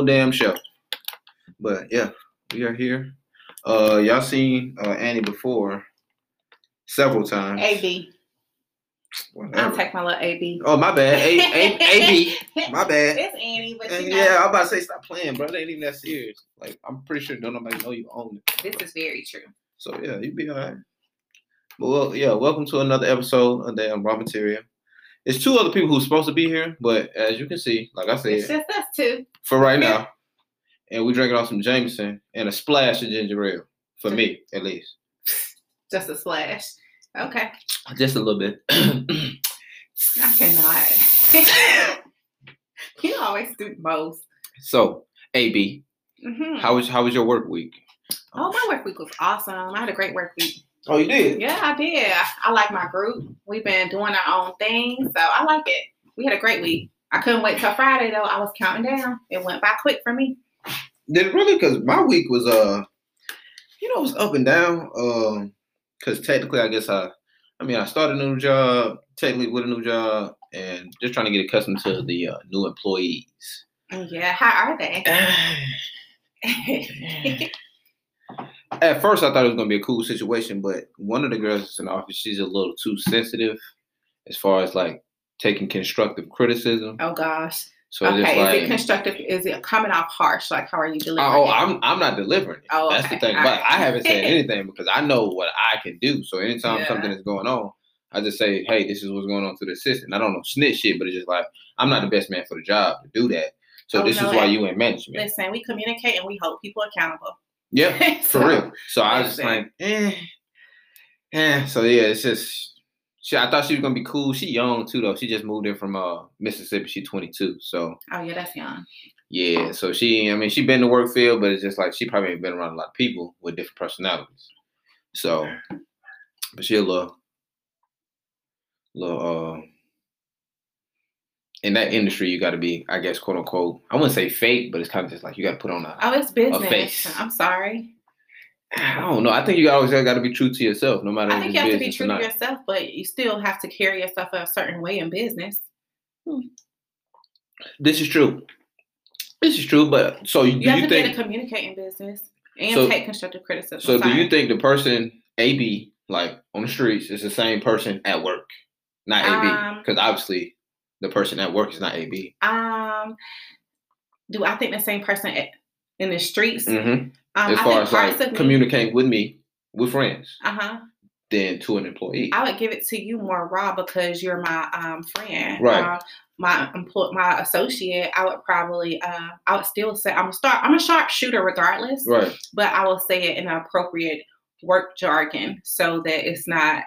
own damn show. But yeah, we are here. Uh, y'all seen uh, Annie before several times. AB. Whatever. I'll take my little AB. Oh my bad. A A A B. My bad. It's Annie, but And yeah, I'm about to say stop playing, bro. It ain't even that serious. Like I'm pretty sure don't nobody know you own it. this is very true. So yeah, you be alright. Well, yeah, welcome to another episode of Damn Raw Material. It's two other people who's supposed to be here, but as you can see, like I said, It's just us two. for right now, and we drinking off some Jameson and a splash of ginger ale for me, at least, Just a splash, Okay. just a little bit. I cannot. you always do most. so, AB, hmm how was how was your work week? Oh, my work week was awesome. I had a great work week. Oh, you did. Yeah, I did. I, I like my group. We've been doing our own thing, so I like it. We had a great week. I couldn't wait till Friday though. I was counting down. It went by quick for me. Did it really? Because my week was uh, you know, it was up and down. Um, because technically, I guess I, I mean, I started a new job, technically with a new job, and just trying to get accustomed to the uh, new employees. Yeah, how are they? At first, I thought it was gonna be a cool situation, but one of the girls that's in the office, she's a little too sensitive as far as like taking constructive criticism. oh gosh. So okay, like, is it constructive? Is it coming off harsh? Like, how are you delivering? Oh, it? I'm I'm not delivering. It. Oh, That's the thing. All But right. I haven't said anything because I know what I can do. So anytime Yeah. something is going on, I just say, "Hey, this is what's going on to the assistant." I don't know snitch shit, but it's just like I'm not the best man for the job to do that. So Oh, this no, is why you in management. Listen, we communicate and we hold people accountable. Yeah, So, for real. So I was just like, eh, eh. So yeah, it's just. She, I thought she was gonna be cool. She young too though. She just moved in from uh Mississippi. She 22. So Oh yeah, that's young. Yeah, so she, I mean, she been to work field, but it's just like she probably ain't been around a lot of people with different personalities. So, but she a little, little, uh, in that industry, you got to be, I guess, quote unquote, I wouldn't say fake, but it's kind of just like you got to put on a, Oh, it's business. face. I'm sorry. I don't know. I think you always got to be true to yourself, no matter I think you have to be true to yourself, but you still have to carry yourself a certain way in business. This is true. This is true, but so do You you, have to be able to communicate in business and So- take constructive criticism. So do you think the person AB like on the streets is the same person at work, not AB? Um, Because obviously the person at work is not AB. Um, do I think the same person at, in the streets? hmm Um, As I far as like me. communicating with me, with friends, Uh huh. than to an employee. I would give it to you more raw because you're my um friend. Right. Um, my employ my associate, I would probably uh I would still say I'm a star I'm a sharp shooter regardless, right. but I will say it in an appropriate work jargon so that it's not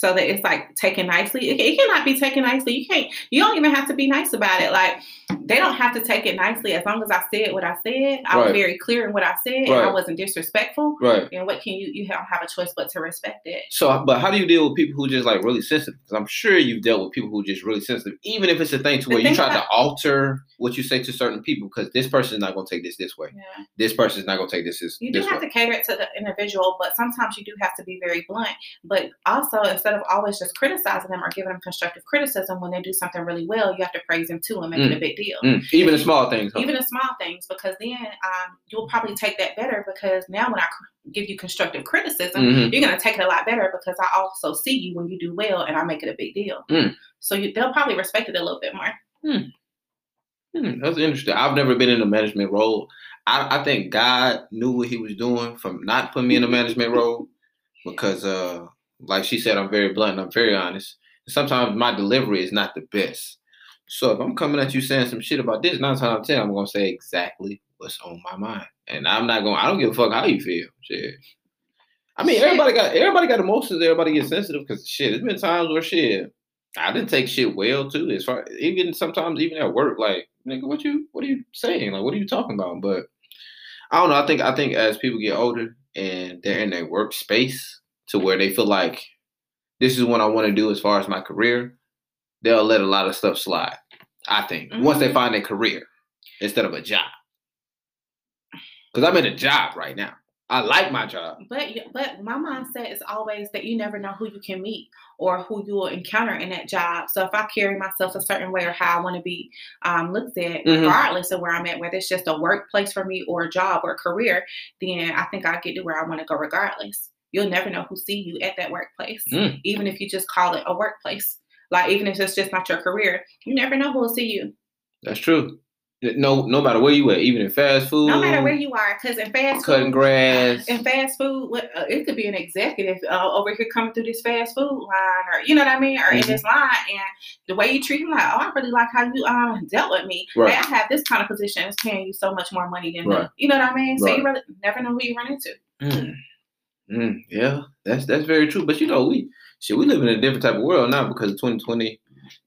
so that it's like taken nicely. It, it cannot be taken nicely. You can't. You don't even have to be nice about it. Like they don't have to take it nicely as long as I said what I said. I was very clear in what I said, and I wasn't disrespectful. Right. And what can you? You don't have a choice but to respect it. So, but how do you deal with people who just like really sensitive? Because I'm sure you've dealt with people who just really sensitive, even if it's a thing to The where you try to alter what you say to certain people because this person is not going to take this this way. Yeah. This person is not going to take this this, You do this have way. to cater it to the individual, but sometimes you do have to be very blunt. But also, instead of always just criticizing them or giving them constructive criticism when they do something really well, you have to praise them too and make it a mm. big deal. Mm, even the small things. huh? even the small things because then um, you'll probably take that better because now when I give you constructive criticism, Mhm. you're going to take it a lot better because I also see you when you do well and I make it a big deal. Mm. So you, they'll probably respect it a little bit more. Hmm, that's interesting. I've never been in a management role. I, I think God knew what He was doing from not putting me in a management role because, uh, like she said, I'm very blunt. and I'm very honest. Sometimes my delivery is not the best. So if I'm coming at you saying some shit about this, nine times out of ten, I'm gonna say exactly what's on my mind, and I'm not going. to I don't give a fuck how you feel. Shit. I mean, Shit. everybody got everybody got emotions. Everybody gets sensitive because shit. There's been times where shit. I didn't take shit well too. As far even sometimes even at work, like nigga, what you what are you saying? Like what are you talking about? But I don't know. I think I think as people get older and they're in their workspace to where they feel like this is what I want to do as far as my career, they'll let a lot of stuff slide. I think once they Mhm. find a career instead of a job. Because I'm in a job right now. I like my job. But but my mindset is always that you never know who you can meet or who you will encounter in that job. So if I carry myself a certain way or how I want to be um, looked at, Mhm. regardless of where I'm at, whether it's just a workplace for me or a job or a career, then I think I get to where I want to go regardless. You'll never know who see you at that workplace, Mm. even if you just call it a workplace. Like even if it's just not your career, you never know who will see you. That's true. No, no matter where you at, even in fast food, No matter where you are, because in fast cutting food, grass. in fast food, uh, it could be an executive uh, over here coming through this fast food line, or you know what I mean, or in Mhm. this line, and the way you treat him, like, oh, I really like how you um dealt with me. Right. Hey, I have this kind of position, it's paying you so much more money than me. Right. You know what I mean? So Right. you really never know who you run into. Mm. Mm, yeah, that's that's very true. But you know, we shit, we live in a different type of world now because of 2020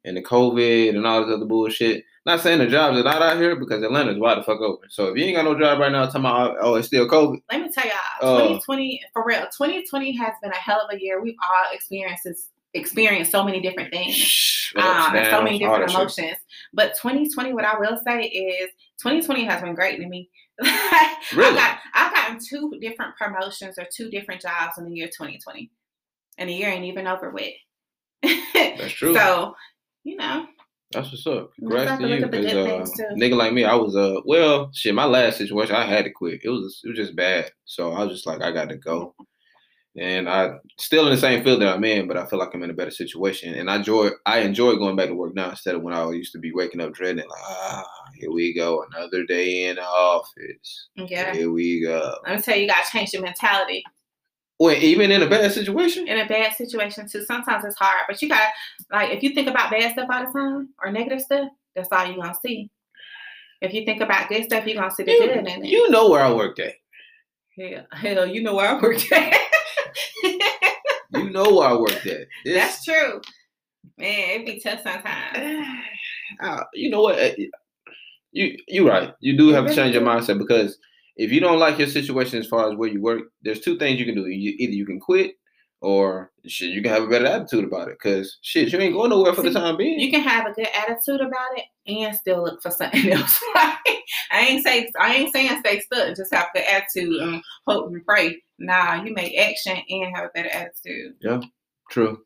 and the COVID and all this other bullshit. Not saying the jobs are not out here because Atlanta's wide the fuck open. So if you ain't got no job right now, talking about oh it's still COVID. Let me tell y'all, Uh, 2020 for real, 2020 has been a hell of a year. We've all experienced this, experienced so many different things. Um, and so many different that shit. emotions. But 2020, what I will say is 2020 has been great to me. Really? I got I've gotten two different promotions or two different jobs in the year 2020. And the year ain't even over with. That's true. So, you know, That's what's up. Congrats to you. 'cause, uh, nigga like me, I was uh well shit. My last situation, I had to quit. It was it was just bad. So I was just like, I got to go. And I still in the same field that I'm in, but I feel like I'm in a better situation. And I enjoy I enjoy going back to work now instead of when I used to be waking up dreading like, ah, here we go, another day in the office. yeah. Here we go. Let me tell you, you gotta change your mentality. Well, even in a bad situation, In a bad situation too, sometimes it's hard. But you gotta like if you think about bad stuff all the time or negative stuff, that's all you're gonna see. If you think about good stuff, you're gonna see the you, good in it. you know where I worked at. Hell, hell, you know where I worked at. You know where I worked at. This- That's true. Man, it be tough sometimes. uh, you know what? You you right. You do have to change your mindset because if you don't like your situation as far as where you work, there's two things you can do. You, either you can quit or shit, you can have a better attitude about it. Cause shit, you ain't going nowhere for the time being. You can have a good attitude about it and still look for something else. I ain't say I ain't saying stay stuck. Just have a good attitude and hope and pray. Nah, you make action and have a better attitude. Yeah, true.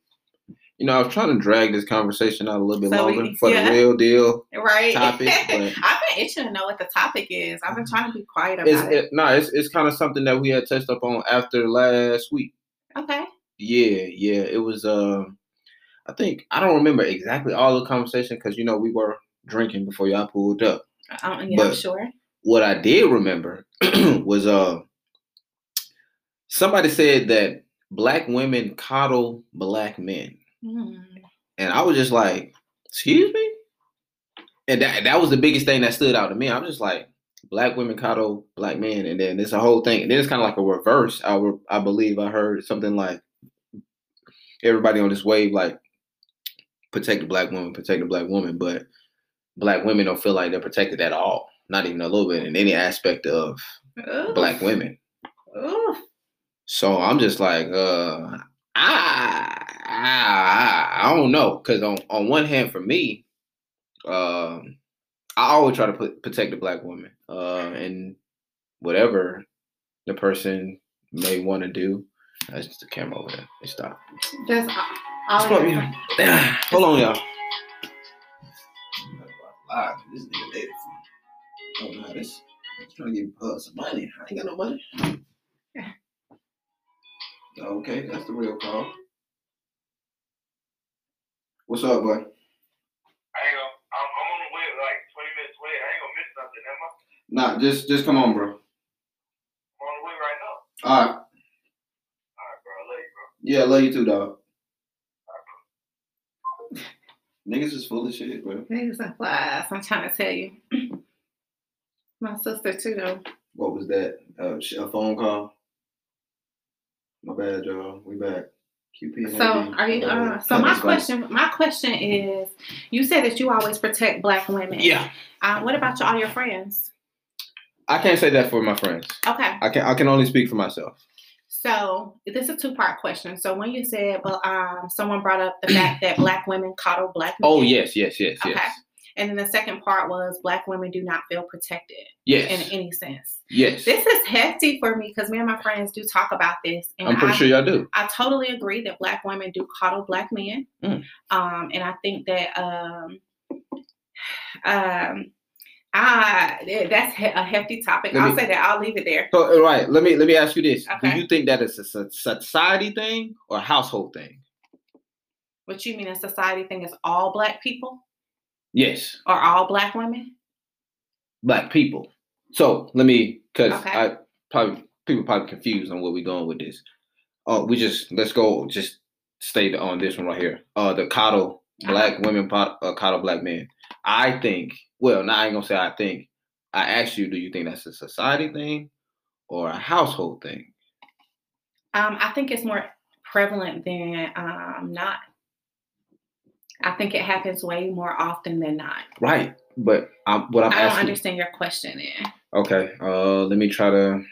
You know, I was trying to drag this conversation out a little bit So we- longer for yeah. the real deal. Right? Topic, I've been itching to know what the topic is. I've been trying to be quiet about It's it. it, no, it's it's kind of something that we had touched up on after last week. Okay. Yeah, yeah. It was um I think I don't remember exactly all the conversation because you know we were drinking before y'all pulled up. Um, yeah, I'm But- sure. What I did remember was uh somebody said that black women coddle black men. Mm. And I was just like, excuse me? And that that was the biggest thing that stood out to me. I was just like, black women coddle black men, and then it's a whole thing. And then it's kind of like a reverse. I re- I believe I heard something like everybody on this wave like protect the black woman, protect the black woman, but black women don't feel like they're protected at all. Not even a little bit in any aspect of Oof. black women. Oof. So I'm just like, uh, I, I, I don't know, because on on one hand, for me, um, I always try to put, protect the black woman, uh, and whatever the person may want to do. That's just the camera over there. It stopped. That's all. all Stop, it is. yeah. Hold on, y'all. Live, this nigga dated for Oh no, this I'm trying to get uh, some money. I ain't got no money. Yeah. Okay, that's the real call. What's up, boy? I ain't gonna. I'm, I'm on the way, like 20 minutes away. I ain't gonna miss nothing, am I? Nah, just just come on, bro. I'm on the way right now. All right. All right, bro. I love you, bro. Yeah, I love you too, dog. Niggas is full of shit, bro. Niggas are flies. I'm trying to tell you. My sister too, though. What was that? Uh, a phone call. My bad, y'all. We back. QP. So are you? Uh, so my question, my question is, you said that you always protect black women. Yeah, Uh, what about your, all your friends? I can't say that for my friends. Okay. I can I can only speak for myself. So this is a two part question. So when you said, well, um, someone brought up the fact that black women coddle black men. Oh yes, yes, yes, Okay. yes. And then the second part was black women do not feel protected Yes. in any sense. yes. This is hefty for me because me and my friends do talk about this. And I'm pretty I, sure y'all do. I totally agree that black women do coddle black men. Mm. Um, and I think that um, um, I that's he- a hefty topic. I'll say that. I'll leave it there. So, right, let me let me ask you this: Okay. Do you think that it's a society thing or a household thing? What you mean a society thing is all black people Yes, Are all black women? black people. So let me, because Okay. I probably people probably confused on where we're going with this. Oh, we just let's go. Just stay on this one right here. Uh, the coddle black women, pot- uh, coddle black men. I think. Well, now I ain't gonna say I think. I asked you, do you think that's a society thing or a household thing? Um, I think it's more prevalent than um, not. I think it happens way more often than not. Right. But I'm, what I'm I don't understand your question. Then, Okay. Uh, let me try to.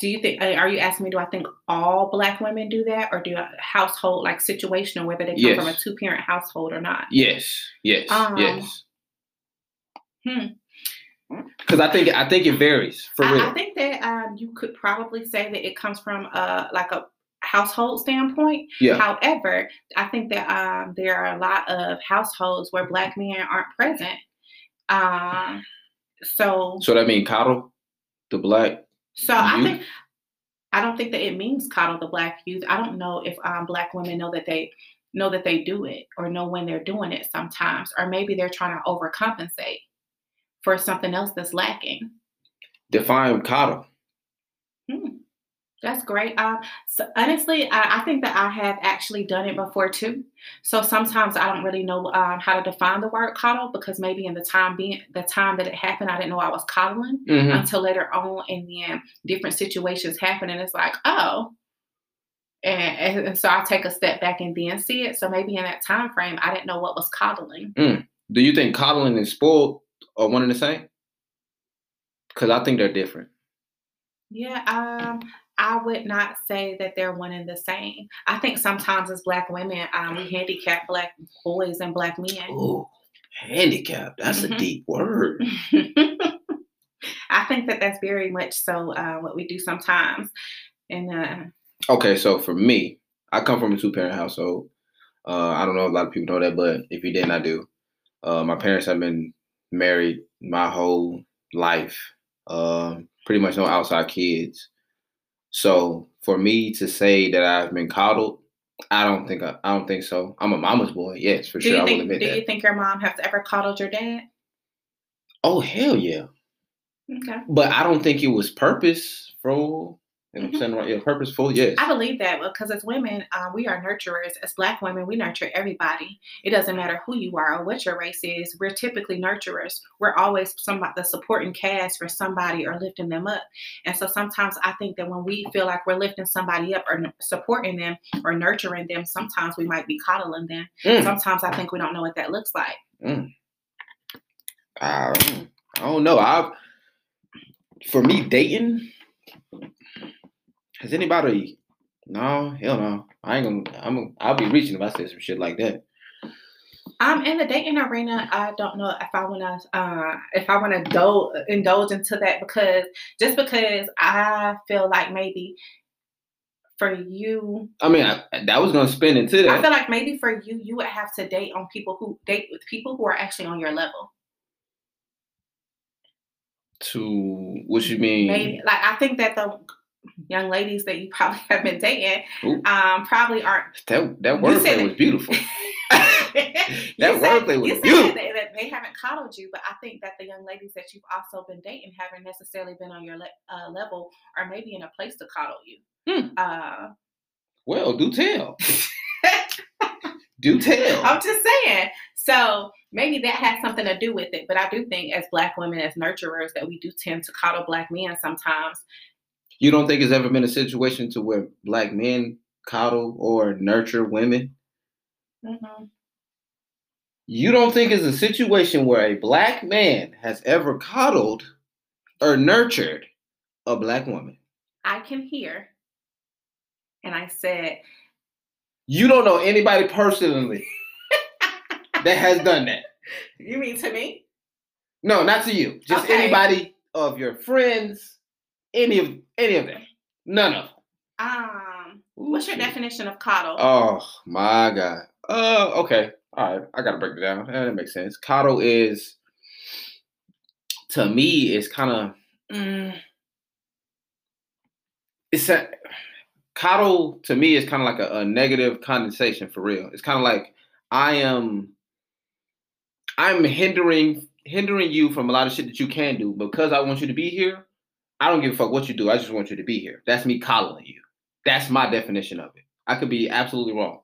do you think? Are you asking me? Do I think all black women do that, or do a household like situational, whether they come from a two parent household or not? Yes. Yes. Um, yes. hmm. Because I think I think it varies for real. I, I think that um, you could probably say that it comes from uh, like a household standpoint. yeah. However, I think that um, there are a lot of households where black men aren't present. Um, so, so that mean coddle the black. so I think I don't think that it means coddle the black youth. I don't know if um, black women know that they know that they do it or know when they're doing it sometimes, or maybe they're trying to overcompensate for something else that's lacking. Define coddle. Hmm. That's great. Um, so honestly, I, I think that I have actually done it before too. So sometimes I don't really know um, how to define the word coddle because maybe in the time being the time that it happened, I didn't know I was coddling Mhm. until later on, and then different situations happen, and it's like, oh. And, and- so I take a step back and then see it. So maybe in that time frame, I didn't know what was coddling. Do you think coddling and spoiled are one and the same? Because I think they're different. Yeah, um, I would not say that they're one and the same. I think sometimes as black women, um, we handicap black boys and black men. Oh, handicap. That's Mhm. a deep word. I think that that's very much so uh, what we do sometimes. And uh, Okay, so for me, I come from a two parent household. Uh, I don't know if a lot of people know that, but if you didn't, I do. Uh, my parents have been married my whole life. Um, pretty much no outside kids. So for me to say that I've been coddled, I don't think I, I don't think so. I'm a mama's boy, yes, for do sure. I will admit do that. you think your mom has ever coddled your dad? oh hell yeah! Okay. But I don't think it was purposeful. You know what I'm Mhm. saying right? Yeah, purposeful. Yes. I believe that because as women, uh, we are nurturers. As Black women, we nurture everybody. It doesn't matter who you are or what your race is. We're typically nurturers. We're always somebody the supporting cast for somebody or lifting them up. And so sometimes I think that when we feel like we're lifting somebody up or n- supporting them or nurturing them, sometimes we might be coddling them. Mm. Sometimes I think we don't know what that looks like. I don't, I don't know. I for me dating. Has anybody? No, hell no. I ain't gonna. I'm. Gonna, I'll be reaching if I say some shit like that. I'm in the dating arena, I don't know if I want to, uh, if I want to do- indulge into that because just because I feel like maybe for you, I mean, I, that was gonna spin into that. I feel like maybe for you, you would have to date on people who date with people who are actually on your level. to what you mean? Maybe, like I think that the young ladies that you probably have been dating, um, probably aren't. That that wordplay was beautiful. that wordplay was beautiful. that, that they haven't coddled you, but I think that the young ladies that you've also been dating haven't necessarily been on your le- uh, level or maybe in a place to coddle you. Hmm. Uh, Well, do tell. do tell. I'm just saying. So maybe that has something to do with it. But I do think as black women, as nurturers, that we do tend to coddle black men sometimes. You don't think it's ever been a situation to where black men coddle or nurture women? Mhm. You don't think it's a situation where a black man has ever coddled or nurtured a black woman? I can hear. And I said, You don't know anybody personally that has done that. You mean to me? No, not to you. Just Okay. anybody of your friends, any of any of them. None of them. Um, what's your definition of coddle? Oh my god. Uh okay. All right. I gotta break it down. Eh, That makes sense. Coddle is to me is kind of mm, it's a coddle to me is kind of like a, a negative condensation for real. It's kind of like I am I'm hindering hindering you from a lot of shit that you can do because I want you to be here. I don't give a fuck what you do. I just want you to be here. That's me coddling you. That's my definition of it. I could be absolutely wrong.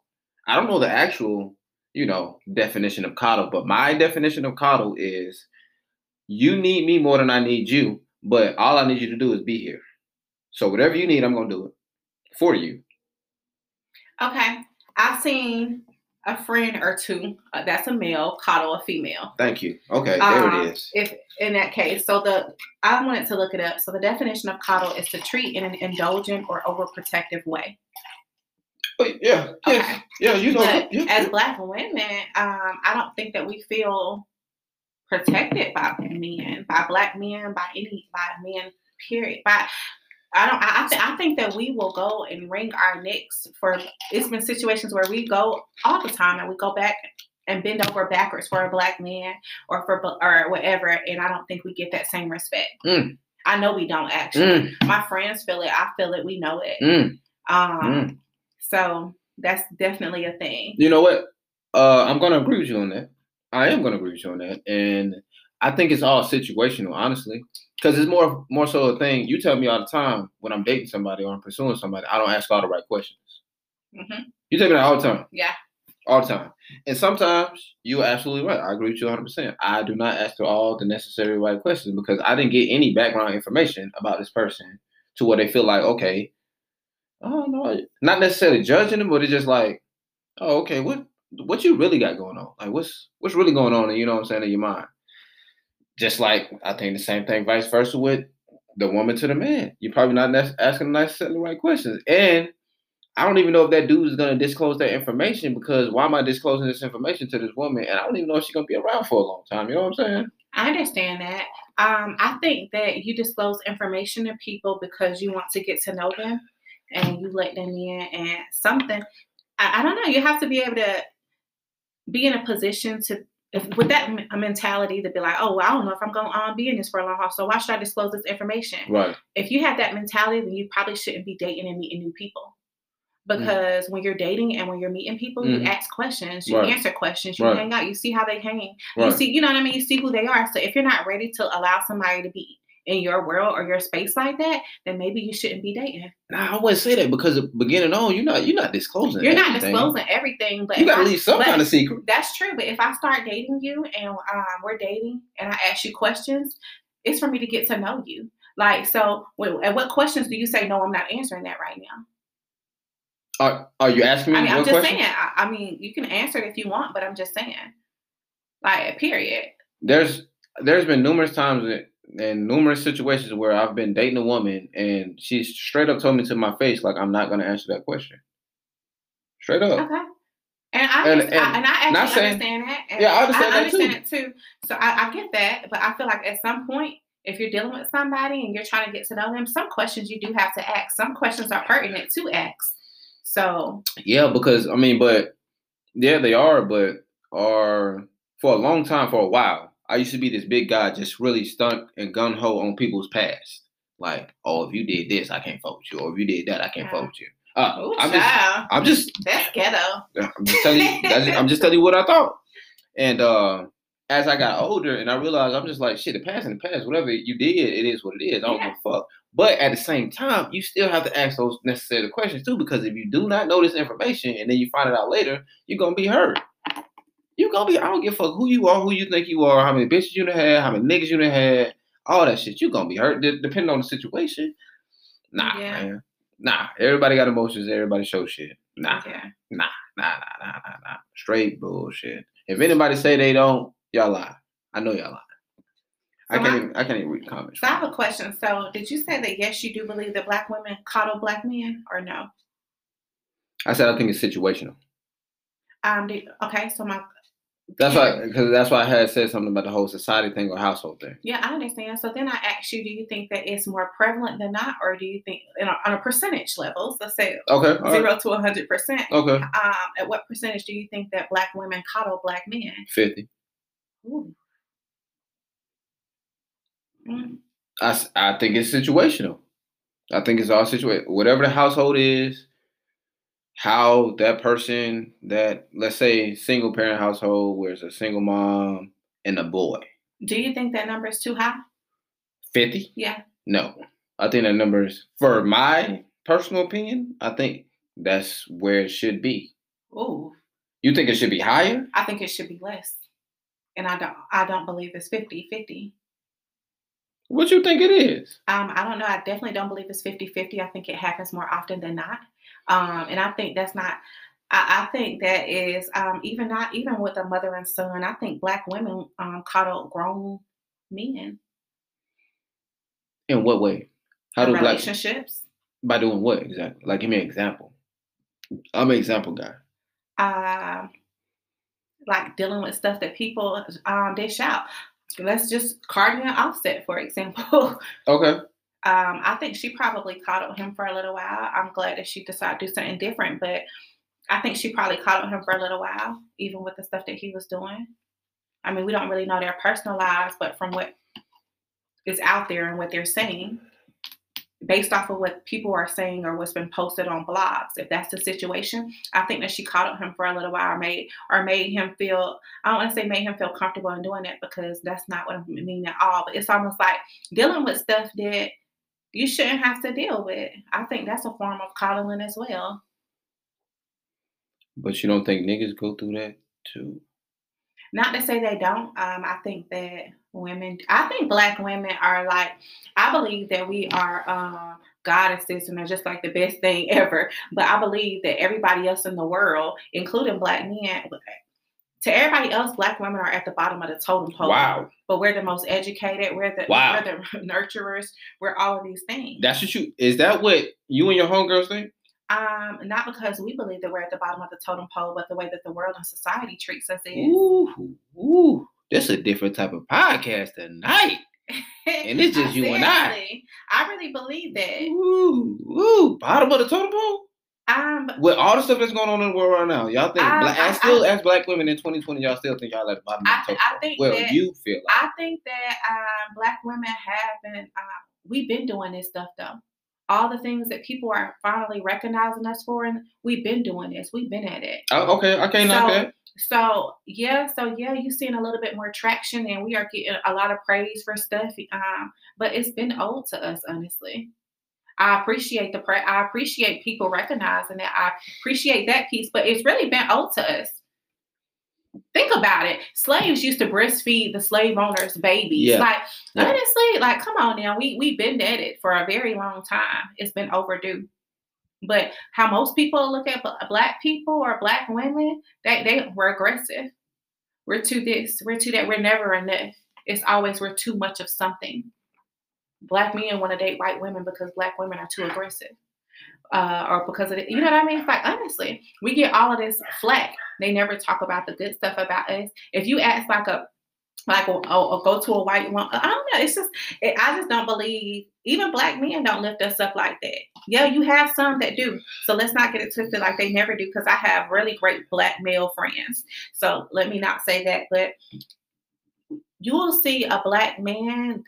I don't know the actual, you know, definition of coddle, but my definition of coddle is you need me more than I need you, but all I need you to do is be here. So whatever you need, I'm gonna do it for you. Okay, I've seen a friend or two. Uh, that's a male coddle a female. Thank you. Okay, there Um, it is. If in that case, so the I wanted to look it up. So the definition of coddle is to treat in an indulgent or overprotective way. But yeah, yes, Okay. yeah, you know, But yeah, as yeah. black women, um, I don't think that we feel protected by men, by black men, by any by men. Period. By I don't. I I, th- I think that we will go and wring our necks for. It's been situations where we go all the time and we go back and bend over backwards for a black man or for or whatever, and I don't think we get that same respect. Mm. I know we don't actually. Mm, My friends feel it. I feel it. We know it. mm, Um. mm. So that's definitely a thing. You know what? Uh, I'm gonna agree with you on that. I am gonna agree with you on that, and I think it's all situational, honestly, because it's more more so a thing. You tell me all the time when I'm dating somebody or I'm pursuing somebody, I don't ask all the right questions. hmm You tell me that all the time. Yeah. All the time. And sometimes you're absolutely right. I agree with you 100%. I do not ask all the necessary right questions because I didn't get any background information about this person to where they feel like, okay, oh no, not know. Not necessarily judging them, but it's just like, oh, okay, what what you really got going on? Like what's what's really going on, in you know what I'm saying, in your mind? Just like I think the same thing vice versa with the woman to the man. You're probably not asking necessarily the right questions. And I don't even know if that dude is gonna disclose that information because why am I disclosing this information to this woman? And I don't even know if she's gonna be around for a long time. You know what I'm saying? I understand that. Um, I think that you disclose information to people because you want to get to know them and you let them in and something. I, I don't know. You have to be able to be in a position to, if, with that m- mentality, to be like, oh, well, I don't know if I'm going to um, be in this for a long haul. So why should I disclose this information? Right. If you have that mentality, then you probably shouldn't be dating and meeting new people. Mm. Because when you're dating and when you're meeting people, Mhm. you ask questions, you Right. answer questions, you Right. hang out, you see how they hang, you see, you know what I mean? You see who they are. So if you're not ready to allow somebody to be in your world or your space like that, then maybe you shouldn't be dating. Nah, I wouldn't say that because beginning on, you're not you're not disclosing. You're not disclosing everything, but You gotta I- leave some kind of secret. That's true, but if I start dating you and um, we're dating and I ask you questions, it's for me to get to know you. Like, so, and what questions do you say? No, I'm not answering that right now. Are are you asking me I mean, I'm just question? saying. I, I mean, you can answer it if you want, but I'm just saying. Like, period. There's there's been numerous times in- in numerous situations where I've been dating a woman and she's straight up told me to my face like I'm not gonna answer that question. Straight up. Okay. And I, And- understand, and I and I actually saying- understand that. And Yeah, I understand that too. it too. So I, I get that, but I feel like at some point, if you're dealing with somebody and you're trying to get to know them, some questions you do have to ask. Some questions are pertinent to ask. So Yeah, because I mean, but yeah, they are, but are for a long time, for a while. I used to be this big guy, just really stunt and gun ho on people's past. Like, oh, if you did this, I can't fuck with you, or if you did that, I can't fuck with you. Uh, Ooh, I'm just, I'm, just, that's ghetto. I'm just telling you, I'm just telling you what I thought. And uh, as I got older, and I realized I'm just like, shit, the past and the past, whatever you did, it is what it is. I don't give a fuck. But at the same time, you still have to ask those necessary questions too, because if you do not know this information and then you find it out later, you're gonna be hurt. You're gonna be, I don't give a fuck who you are, who you think you are, how many bitches you done had, how many niggas you done had, all that shit. You're gonna be hurt, de- depending on the situation. Nah, Yeah. man. Nah. Everybody got emotions, everybody show shit. Nah. Yeah. Nah, nah, nah, nah, nah, nah. Straight bullshit. If anybody say they don't, y'all lie. I know y'all lie. I can't. my- even, I can't even read comments. So I have a question. So did you say that yes, you do believe that black women coddle black men, or no? I said I think it's situational. Um. do- okay. So my That's why, because that's why I had said something about the whole society thing or household thing. Yeah, I understand. So then I asked you, do you think that it's more prevalent than not, or do you think you know, on a percentage level, let's say Okay. all right, zero to hundred percent, Okay. um, at what percentage do you think that black women coddle black men? Fifty. Ooh. Mm, I, I think it's situational. I think it's all situated. Whatever the household is, how that person that let's say single parent household where it's a single mom and a boy. Do you think that number is too high? Fifty? Yeah. No. I think that number is for my personal opinion, I think that's where it should be. Ooh, You think it should be higher? I think it should be less. And I don't I don't believe it's 50-50. What you think it is? Um, I don't know. I definitely don't believe it's 50-50. I think it happens more often than not. Um, and I think that's not I, I think that is um, even not even with a mother and son, I think black women um, coddle grown men In what way? How do in black relationships. by doing what exactly? Like give me an example. I'm an example guy. uh, like dealing with stuff that people um, dish out. Let's just Cardi and Offset, for example. Okay. Um, I think she probably coddled him for a little while. I'm glad that she decided to do something different, but I think she probably coddled him for a little while, even with the stuff that he was doing. I mean, we don't really know their personal lives, but from what is out there and what they're saying, based off of what people are saying or what's been posted on blogs, if that's the situation, I think that she coddled him for a little while, or made or made him feel. I don't want to say made him feel comfortable in doing it because that's not what I mean at all. But it's almost like dealing with stuff that you shouldn't have to deal with. I think that's a form of coddling as well. But you don't think niggas go through that too? Not to say they don't. Um, I think that women, I think black women are like, I believe that we are um, goddesses and are just like the best thing ever. But I believe that everybody else in the world, including black men, to everybody else, black women are at the bottom of the totem pole. Wow. But we're the most educated. We're the Wow. we're the nurturers. We're all of these things. That's what you is that what you and your homegirls think? Um, not because we believe that we're at the bottom of the totem pole, but the way that the world and society treats us is. Ooh, ooh. This a different type of podcast tonight. And it's just you and I. I really believe that. Ooh, ooh. Bottom of the totem pole? Um, With all the stuff that's going on in the world right now, y'all think I- black, I- and still as black women in 2020, y'all still think y'all at the bottom I of the th- I think well, that- you feel like I think that um, black women have been. Uh, we've been doing this stuff though. All the things that people are finally recognizing us for, and we've been doing this. We've been at it. Oh, okay, I can't knock So- that. So yeah, so yeah, you're seeing a little bit more traction, and we are getting a lot of praise for stuff. Um, but it's been old to us, honestly. I appreciate the pra- I appreciate people recognizing that. I appreciate that piece, but it's really been owed to us. Think about it. Slaves used to breastfeed the slave owners' babies. Yeah. Like Yeah. honestly, like come on now, we we've been at it for a very long time. It's been overdue. But how most people look at black people or black women, they they we're aggressive. We're too this, we're too that, we're never enough. It's always we're too much of something. Black men want to date white women because black women are too aggressive. Uh, or because of it, you know what I mean? Like honestly, we get all of this flack. They never talk about the good stuff about us. If you ask like a like or go to a white woman, I don't know. It's just it, I just don't believe even black men don't lift us up like that. Yeah, you have some that do. So let's not get it twisted like they never do. Because I have really great black male friends. So let me not say that, but you will see a black man.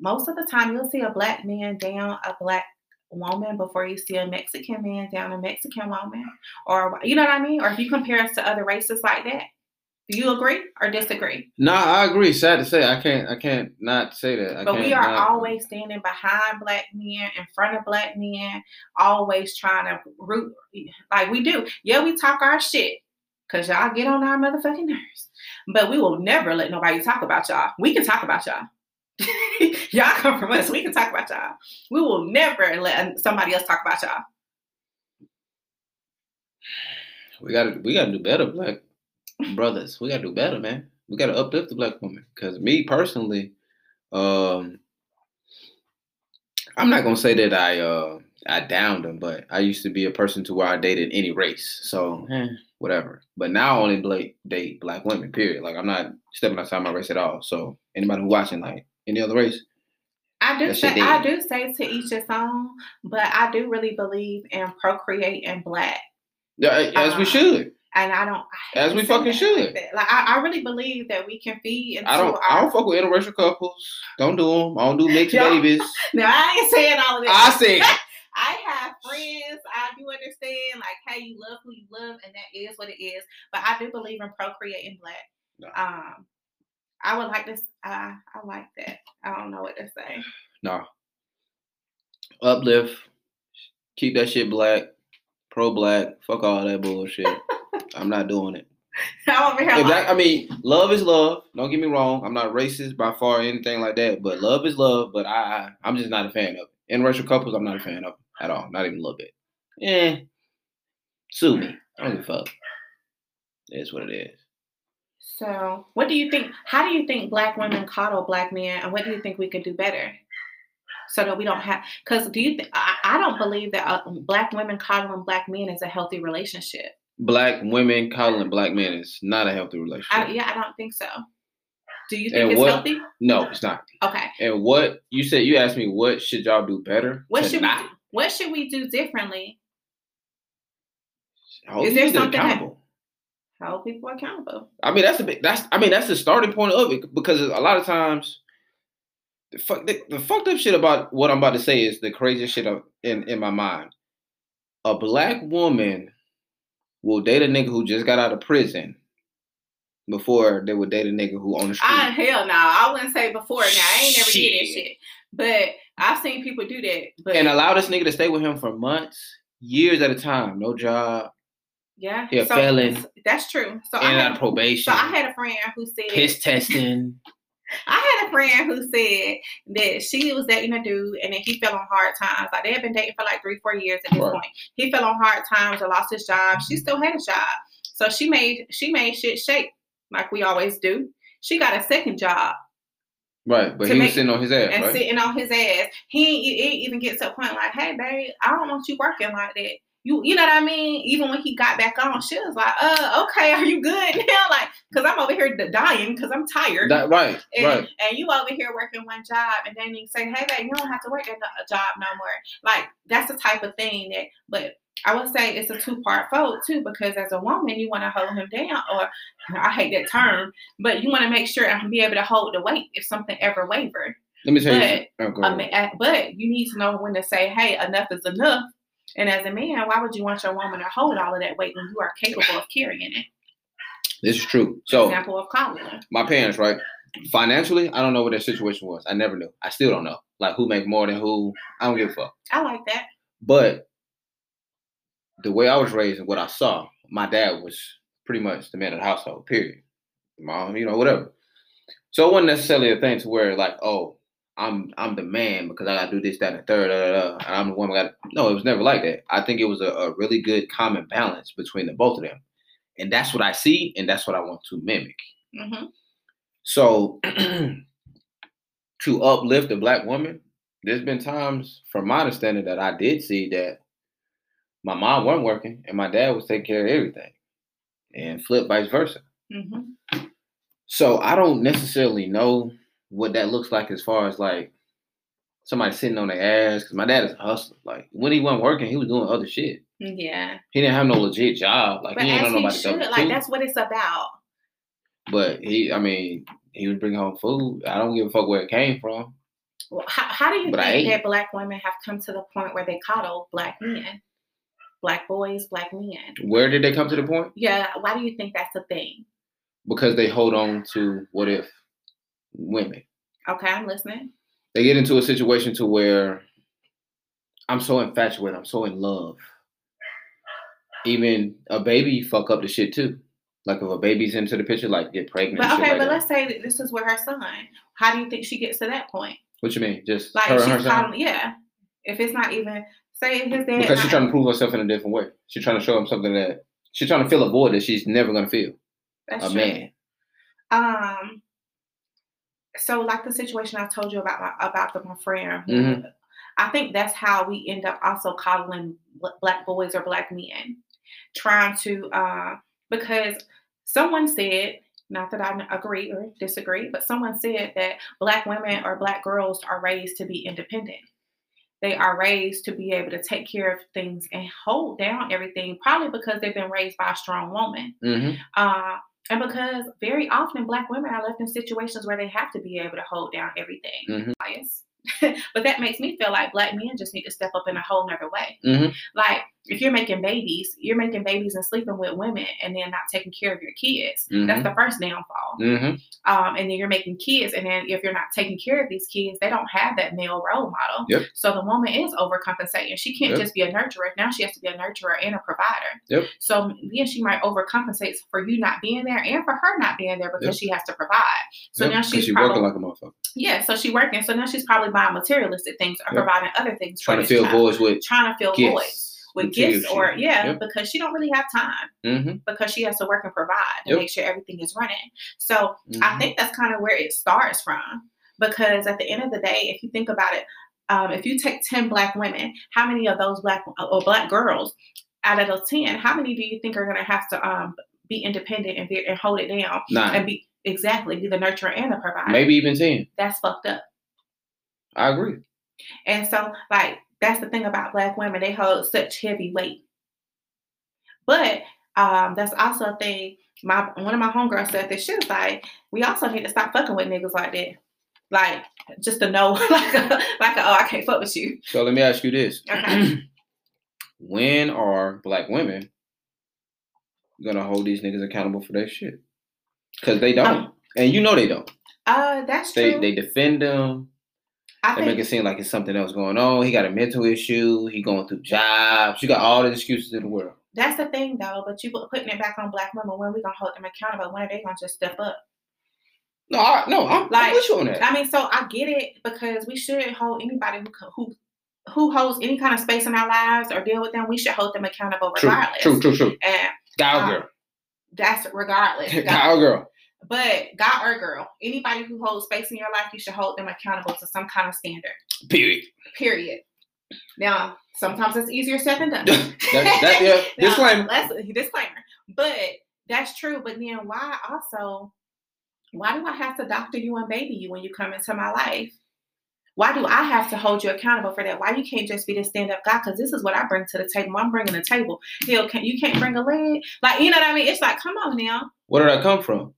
Most of the time, you'll see a black man down a black woman before you see a Mexican man down a Mexican woman, or you know what I mean. Or if you compare us to other races like that, do you agree or disagree? Nah, I agree. Sad to say, I can't. I can't not say that. I But we are not- always standing behind black men, in front of black men, always trying to root like we do. Yeah, we talk our shit because y'all get on our motherfucking nerves. But we will never let nobody talk about y'all. We can talk about y'all. y'all come from us. We can talk about y'all. We will never let somebody else talk about y'all. We gotta. We gotta do better, black brothers. We gotta do better, man. We gotta uplift the black woman. Cause me personally, um, I'm not gonna say that I uh I downed them, but I used to be a person to where I dated any race. So eh, whatever. But now I only date black women, period. Like I'm not stepping outside my race at all. So anybody who watching like any other race, I do say I do say to each his own, but I do really believe in procreate and black. yeah, as we Uh, should. And I don't I As we fucking should. Like, like I, I really believe that we can feed into I don't. our I don't fuck with interracial couples. Don't do them. I don't do mixed babies. No, I ain't saying all of this. I said I have friends. I do understand, like, hey, you love who you love, and that is what it is. But I do believe in procreating black. No. Um, I would like this. I I like that. I don't know what to say. no. Uplift. Keep that shit black. Pro black. Fuck all that bullshit. I'm not doing it. I'm over here. If like, that- I mean, love is love. Don't get me wrong. I'm not racist by far or anything like that. But love is love. But I, I I'm just not a fan of it. Interracial couples, I'm not a fan of at all. Not even a little bit. Eh. Sue me. I don't give a fuck. It's what it is. So, what do you think? How do you think black women coddle black men, and what do you think we could do better so that we don't have? Because do you think I, I don't believe that uh, black women coddling black men is a healthy relationship. Black women coddling black men is not a healthy relationship. I, yeah, I don't think so. Do you think And it's what- healthy? No, it's not. Okay. And what you said, you asked me, what should y'all do better? What should not we do? What should we do differently? hold is there something that-? Hold people accountable. I mean, that's a big. That's I mean, that's the starting point of it because a lot of times, the fuck, the, the fucked up shit about what I'm about to say is the craziest shit of- in in my mind. A black woman will date a nigga who just got out of prison before they would date a nigga who on the ah, street. I hell no, I wouldn't say before. Now I ain't never did that Shit. shit, but I've seen people do that. But and allow this nigga to stay with him for months, years at a time, no job, yeah, Yeah, so, felon. That's true. So I and out had, probation, so I had a friend who said piss testing. I had a friend who said that she was dating a dude and then he fell on hard times. Like they had been dating for like three, four years at this Right. point. He fell on hard times and lost his job. She still had a job. So she made she made shit shake like we always do. She got a second job Right, but he was sitting on his ass, and right? sitting on his ass. He ain't, he even gets to a point like, hey babe, I don't want you working like that. You you know what I mean? Even when he got back on, she was like, uh, okay, are you good now? Like, cause I'm over here dying because I'm tired. That, right, And, right. and you over here working one job, and then you say, "Hey, babe, you don't have to work that no- job no more." Like that's the type of thing that. But I would say it's a two part fold too, because as a woman, you want to hold him down, or I hate that term, but you want to make sure and be able to hold the weight if something ever wavered. Let me tell you. But, something. Oh, go I ahead. mean, uh, but you need to know when to say, "Hey, enough is enough." And as a man, why would you want your woman to hold all of that weight when you are capable of carrying it? This is true. So Example of coddling. my parents, right? Financially, I don't know what their situation was. I never knew. I still don't know. Like who make more than who. I don't give a fuck. I like that. But the way I was raised and what I saw, my dad was pretty much the man of the household. Period. Mom, you know, whatever. So it wasn't necessarily a thing to where like, oh, I'm I'm the man because I gotta do this, that, and the third, da, da, da, and I'm the one who got. No, it was never like that. I think it was a, a really good common balance between the both of them, and that's what I see, and that's what I want to mimic. hmm So to uplift a black woman, there's been times, from my understanding, that I did see that my mom wasn't working and my dad was taking care of everything, and flip vice versa. hmm So I don't necessarily know what that looks like as far as like somebody sitting on their ass. Cause my dad is a hustler. Like when he wasn't working, he was doing other shit. Yeah. He didn't have no legit job. Like But he ain't know nobody should, like that's what it's about. But he, I mean, he was bringing home food. I don't give a fuck where it came from. Well, how, how do you But think that black women have come to the point where they coddle black men, black boys, black men? Where did they come to the point? Yeah, why do you think that's a thing? because they hold on to what if women. Okay, I'm listening. They get into a situation to where I'm so infatuated, I'm so in love. Even a baby fuck up the shit too. Like if a baby's into the picture, like get pregnant. But okay, like but that. let's say that this is with her son. How do you think she gets to that point? What you mean? Just Like her her she's son? coddling, yeah. If it's not even say his dad, Because she's trying to prove herself in a different way. She's trying to show him something that she's trying to fill a void that she's never gonna feel. that's a true. man. Um. So, like the situation I told you about my, about the, my friend, Mhm. I think that's how we end up also coddling black boys or black men, trying to uh, because someone said, not that I agree or disagree, but someone said that black women or black girls are raised to be independent. They are raised to be able to take care of things and hold down everything, probably because they've been raised by a strong woman. hmm Uh, and because very often black women are left in situations where they have to be able to hold down everything. Mhm. Bias. but that makes me feel like black men just need to step up in a whole nother way. hmm Like if you're making babies, you're making babies and sleeping with women and then not taking care of your kids. That's Mhm. the first downfall. hmm Um, and then you're making kids, and then if you're not taking care of these kids, they don't have that male role model. Yep. So the woman is overcompensating. She can't Yep. just be a nurturer. Now she has to be a nurturer and a provider. Yep. So then she might overcompensate for you not being there and for her not being there because she has to provide. So now she's she probably working like a motherfucker, yeah. So she's working. So now she's probably buying materialistic things or providing other things. for trying to fill voids with Trying to fill voids with material gifts or yeah, Yep. because she don't really have time hmm because she has to work and provide and Yep. make sure everything is running. So Mm-hmm. I think that's kind of where it starts from. Because at the end of the day, if you think about it, um, if you take 10 black women, how many of those black or black girls out of those 10, how many do you think are going to have to um, be independent and, be, and hold it down nine, and be exactly be the nurturer and the provider? maybe even ten. That's fucked up. I agree. And so, like, that's the thing about black women, they hold such heavy weight. But um, that's also a thing. My one of my homegirls said this. She was like, we also need to stop fucking with niggas like that. Like, just to know, like, a, like, a, oh, I can't fuck with you. So let me ask you this: Okay. When are black women gonna hold these niggas accountable for their shit? Because they don't, Um, and you know they don't. Uh, that's They true. they defend them. I They think make it seem like it's something else going on. He got a mental issue. He going through jobs. You got all the excuses in the world. that's the thing, though. But you put- putting it back on black women, when we gonna hold them accountable? When are they gonna just step up? No, I, no, I'm, Like, I'm with you on that. I mean, so I get it because we shouldn't hold anybody who who who holds any kind of space in our lives or deal with them. We should hold them accountable True, regardless. true, true, true. And Guy uh, girl, that's regardless. guy girl. But guy or girl, anybody who holds space in your life, you should hold them accountable to some kind of standard. Period. Period. Now, sometimes it's easier said than done. that, that, yeah, Now, disclaimer. Disclaimer. But that's true. But then why also? Why do I have to doctor you and baby you when you come into my life? Why do I have to hold you accountable for that? Why you can't just be the stand up guy? Because this is what I bring to the table. I'm bringing the table. Hell, can you can't bring a leg? Like you know what I mean? It's like, come on now. Where did I come from?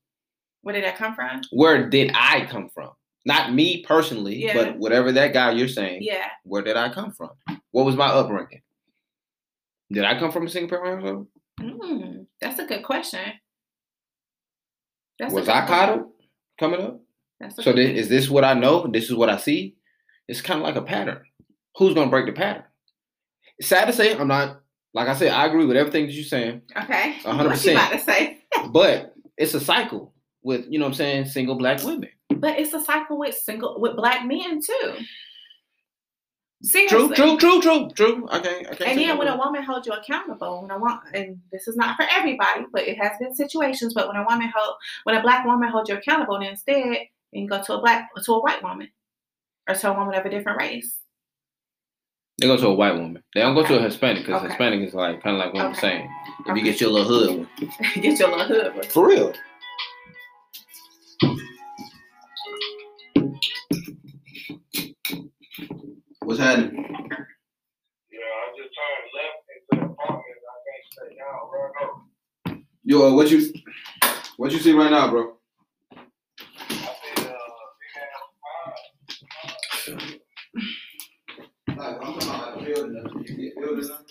Where did that come from? Where did I come from? Not me personally, Yeah. but whatever that guy you're saying. Yeah. Where did I come from? What was my upbringing? Did I come from a single parent household? Mm, that's a good question. That's was I coddled coming up? That's So this, is this what I know? This is what I see? It's kind of like a pattern. Who's gonna break the pattern? It's sad to say, I'm not. Like I said, I agree with everything that you're saying, Okay. Hundred What you percent. about to say? but it's a cycle with you know what I'm saying, single black women. But it's a cycle with single with black men too. Seriously. True, true, true, true, true. Okay, okay. And then when a woman holds you accountable, when a woman, and this is not for everybody, but it has been situations. But when a woman hold, when a black woman holds you accountable, then instead you go to a black to a white woman or to a woman of a different race. they go to a white woman. They don't go to a Hispanic because Okay. Hispanic is like kind of like what I'm saying. If Okay. you get your little hood. Get your little hood. For real. What's happening? Yeah, I just turned left into the apartment. I can't stay down. Yo, uh, what you what you see right now, bro? I see uh, big ass pie. Like, I'm talking about building.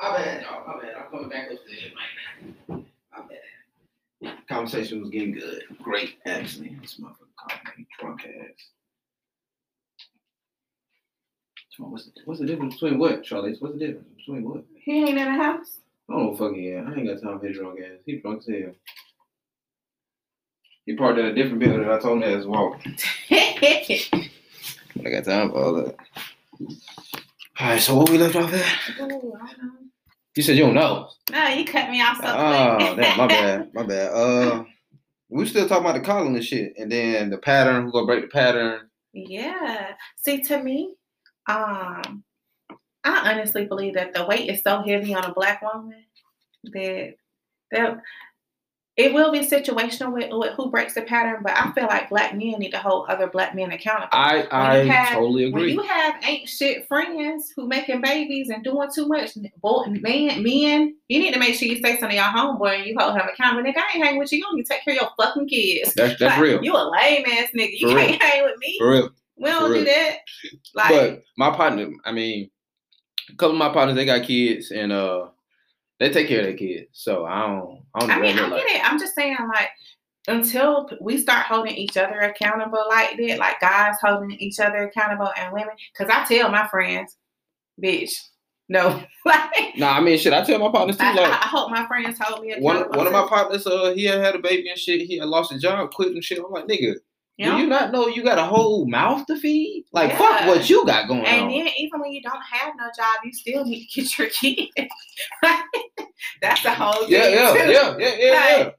My bad, y'all. My bad. I'm coming back upstairs right now. My bad. Conversation was getting good. Great, actually. This motherfucker called me drunk ass. What's the, what's the difference between what, Charlie? What's the difference between what? He ain't in the house. I don't know fucking yeah. I ain't got time for his drunk ass. He drunk as hell. He parked at a different building. I told him that as well. I got time for all that. All right, so what we left off at? Ooh, I don't know. You said you don't know. No, you cut me off so Oh, damn, my bad, my bad. Uh, we still talking about the calling and shit, and then the pattern. Who gonna break the pattern? Yeah. See, to me, um, I honestly believe that the weight is so heavy on a black woman that that it will be situational with, with who breaks the pattern, but I feel like black men need to hold other black men accountable. I I have- totally when agree. you have ain't shit friends who making babies and doing too much, boy, man, men, you need to make sure you say something to your homeboy and you hold him accountable. Nigga, I ain't hanging with you. You need to take care of your fucking kids. That's that's Like, real, You a lame ass nigga. You For can't hang with me. for real. We don't for do real. that. Like, but my partner, I mean, a couple of my partners, they got kids, and uh, they take care of their kids. So I don't, I don't I mean, I get like. it. I'm just saying, like, until we start holding each other accountable like that, like guys holding each other accountable and women, because I tell my friends, bitch, no. like, Nah, I mean, shit. I tell my partners too. I, Like I, I hope my friends hold me one, accountable. one of my partners, uh, he had had a baby and shit. He had lost his job, quit and shit. I'm like, nigga, You do you not know you got a whole mouth to feed? Like, Yeah. fuck what you got going And on. And then even when you don't have no job, you still need to get your kid. That's a whole yeah, thing, yeah, too. yeah, yeah, yeah, Like, yeah.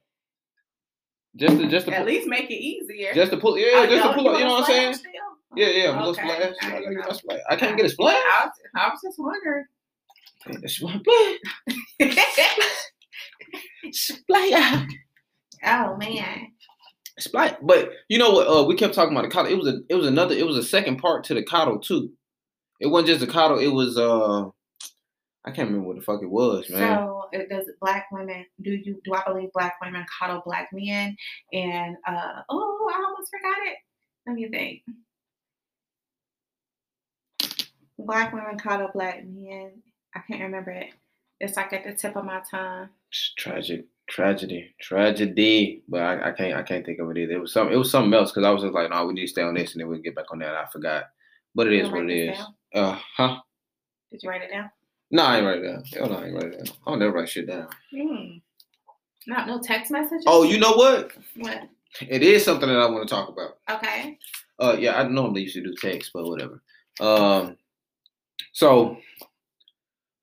Just to, just to, At least make it easier. just to pull, yeah, Oh, just to pull up. You know what I'm saying? splash still? Yeah, yeah, I'm Okay. gonna splash. I I, gotta didn't get splash. I can't get a splash. I was, I was just wondering. Splash. oh man. But you know what? Uh, we kept talking about the coddle. It was a, it was another, it was a second part to the coddle too. It wasn't just a coddle. It was uh, I can't remember what the fuck it was, man. So it does black women do you do I believe black women coddle black men and uh oh I almost forgot it. Let me think. Black women coddle black men. I can't remember it. It's like at the tip of my tongue. It's tragic, tragedy, tragedy. But I, I can't, I can't think of it either. It was some, it was something else because I was just like, no, we need to stay on this, and then we'll get back on that. I forgot, but it is what it is. down? Uh, huh? Did you write it down? No, I ain't write it down. Hell no, I ain't write it down. I'll never write shit down. Hmm. Not no text messages? Oh, you know what? what? It is something that I want to talk about. Okay. Uh, yeah, I normally used to do text, but whatever. Um, so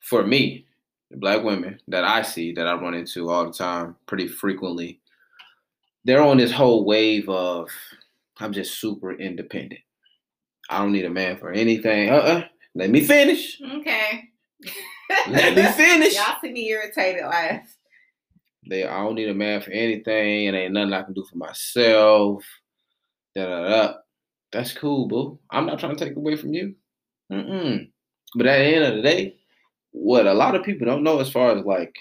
for me, black women that I see that I run into all the time, pretty frequently, they're on this whole wave of I'm just super independent. I don't need a man for anything. Uh-uh. Let me finish. Okay. Let me finish. Y'all see me irritated last. They I don't need a man for anything, and ain't nothing I can do for myself. Da da da. That's cool, boo. I'm not trying to take away from you. Mm-mm. But at the end of the day, what a lot of people don't know as far as like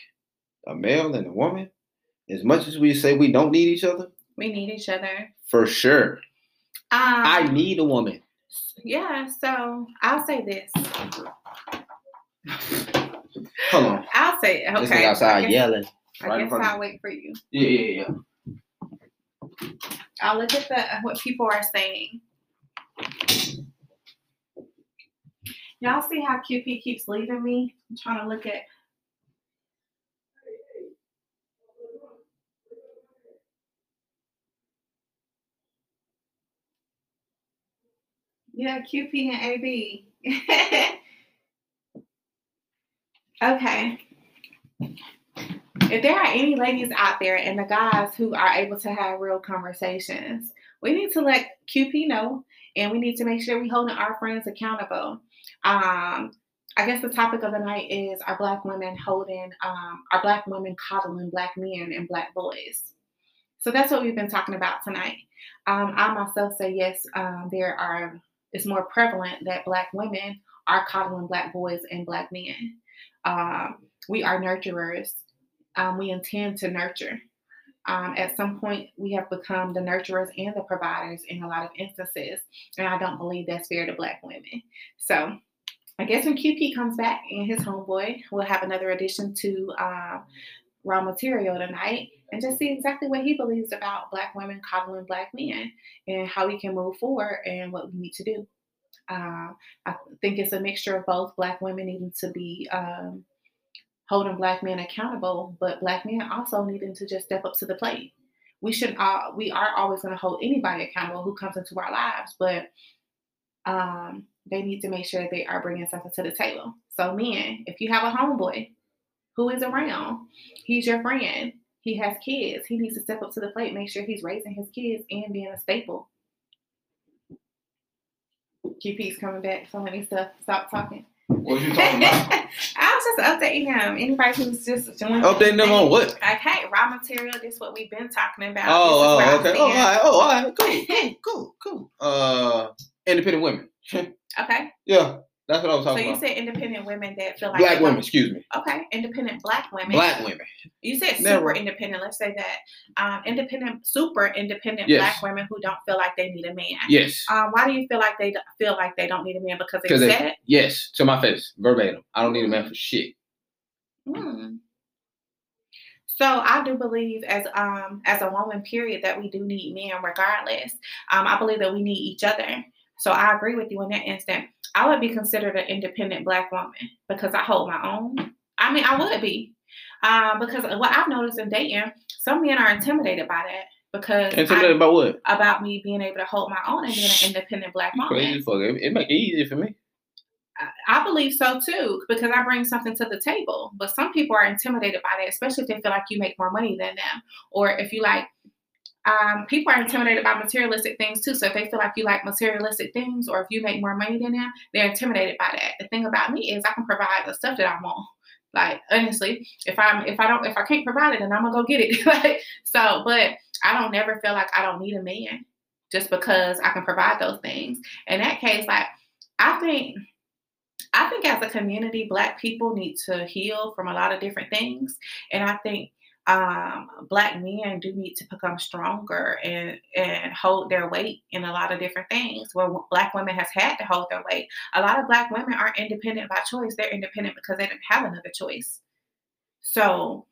a male and a woman, as much as we say we don't need each other, We need each other. for sure. Um, I need a woman. Yeah, so I'll say this. Hold on. I'll say okay. This nigga I outside guess, yelling. I right guess I'll wait for you. Yeah, yeah, yeah. I'll look at the what people are saying. Y'all see how QP keeps leaving me? I'm trying to look at. Yeah, QP and AB. okay. If there are any ladies out there and the guys who are able to have real conversations, we need to let QP know and we need to make sure we're holding our friends accountable. Um, I guess the topic of the night is are black women holding um, are black women coddling black men and black boys. So that's what we've been talking about tonight. Um, I myself say yes, um, there are it's more prevalent that black women are coddling black boys and black men. Um, we are nurturers. Um, we intend to nurture. Um, at some point, we have become the nurturers and the providers in a lot of instances, and I don't believe that's fair to Black women. So, I guess when QP comes back and his homeboy, we'll have another addition to uh, raw material tonight and just see exactly what he believes about black women coddling black men and how we can move forward and what we need to do. Uh, I think it's a mixture of both black women needing to be um, holding black men accountable, but black men also needing to just step up to the plate. We should uh, we are always going to hold anybody accountable who comes into our lives, but um, they need to make sure they are bringing something to the table. So, men, if you have a homeboy who is around, he's your friend, he has kids, he needs to step up to the plate, make sure he's raising his kids and being a staple. QP's coming back, so many stuff. Stop talking. What you talking about? I was just updating him. Anybody who's just joining. Updating them on what? Okay, raw material. This is what we've been talking about. Oh, oh, okay. Oh, all right. Oh, all right. Cool, cool, cool, cool. Uh, independent women. Okay, yeah, that's what I was talking about. so you said independent women that feel like Black women, excuse me. Okay, independent black women. Black women. You said Never. super independent. Let's say that um, independent, super independent Yes. black women who don't feel like they need a man. Yes. Um, why do you feel like they don't feel like they don't need a man because they- said it? Yes. To my face, verbatim. I don't need a man for shit. Hmm. So I do believe, as um as a woman, period, that we do need men regardless. Um, I believe that we need each other. So I agree with you in that instant. I would be considered an independent black woman because I hold my own. I mean, I would be, um, because what I've noticed in dating, some men are intimidated by that because I- Intimidated by what? about me being able to hold my own and being an independent black You woman. crazy fuck. It, it make it easy for me. I- I believe so too, because I bring something to the table. But some people are intimidated by that, especially if they feel like you make more money than them, or if you like. Um, people are intimidated by materialistic things too. So if they feel like you like materialistic things, or if you make more money than them, they're intimidated by that. The thing about me is I can provide the stuff that I want. Like honestly, if I'm if I don't if I can't provide it, then I'm gonna go get it. like so, but I don't never feel like I don't need a man just because I can provide those things. In that case, like I think I think as a community, Black people need to heal from a lot of different things, and I think um, Black men do need to become stronger and and hold their weight in a lot of different things. Where Black women has had to hold their weight. A lot of Black women aren't independent by choice; they're independent because they didn't have another choice. So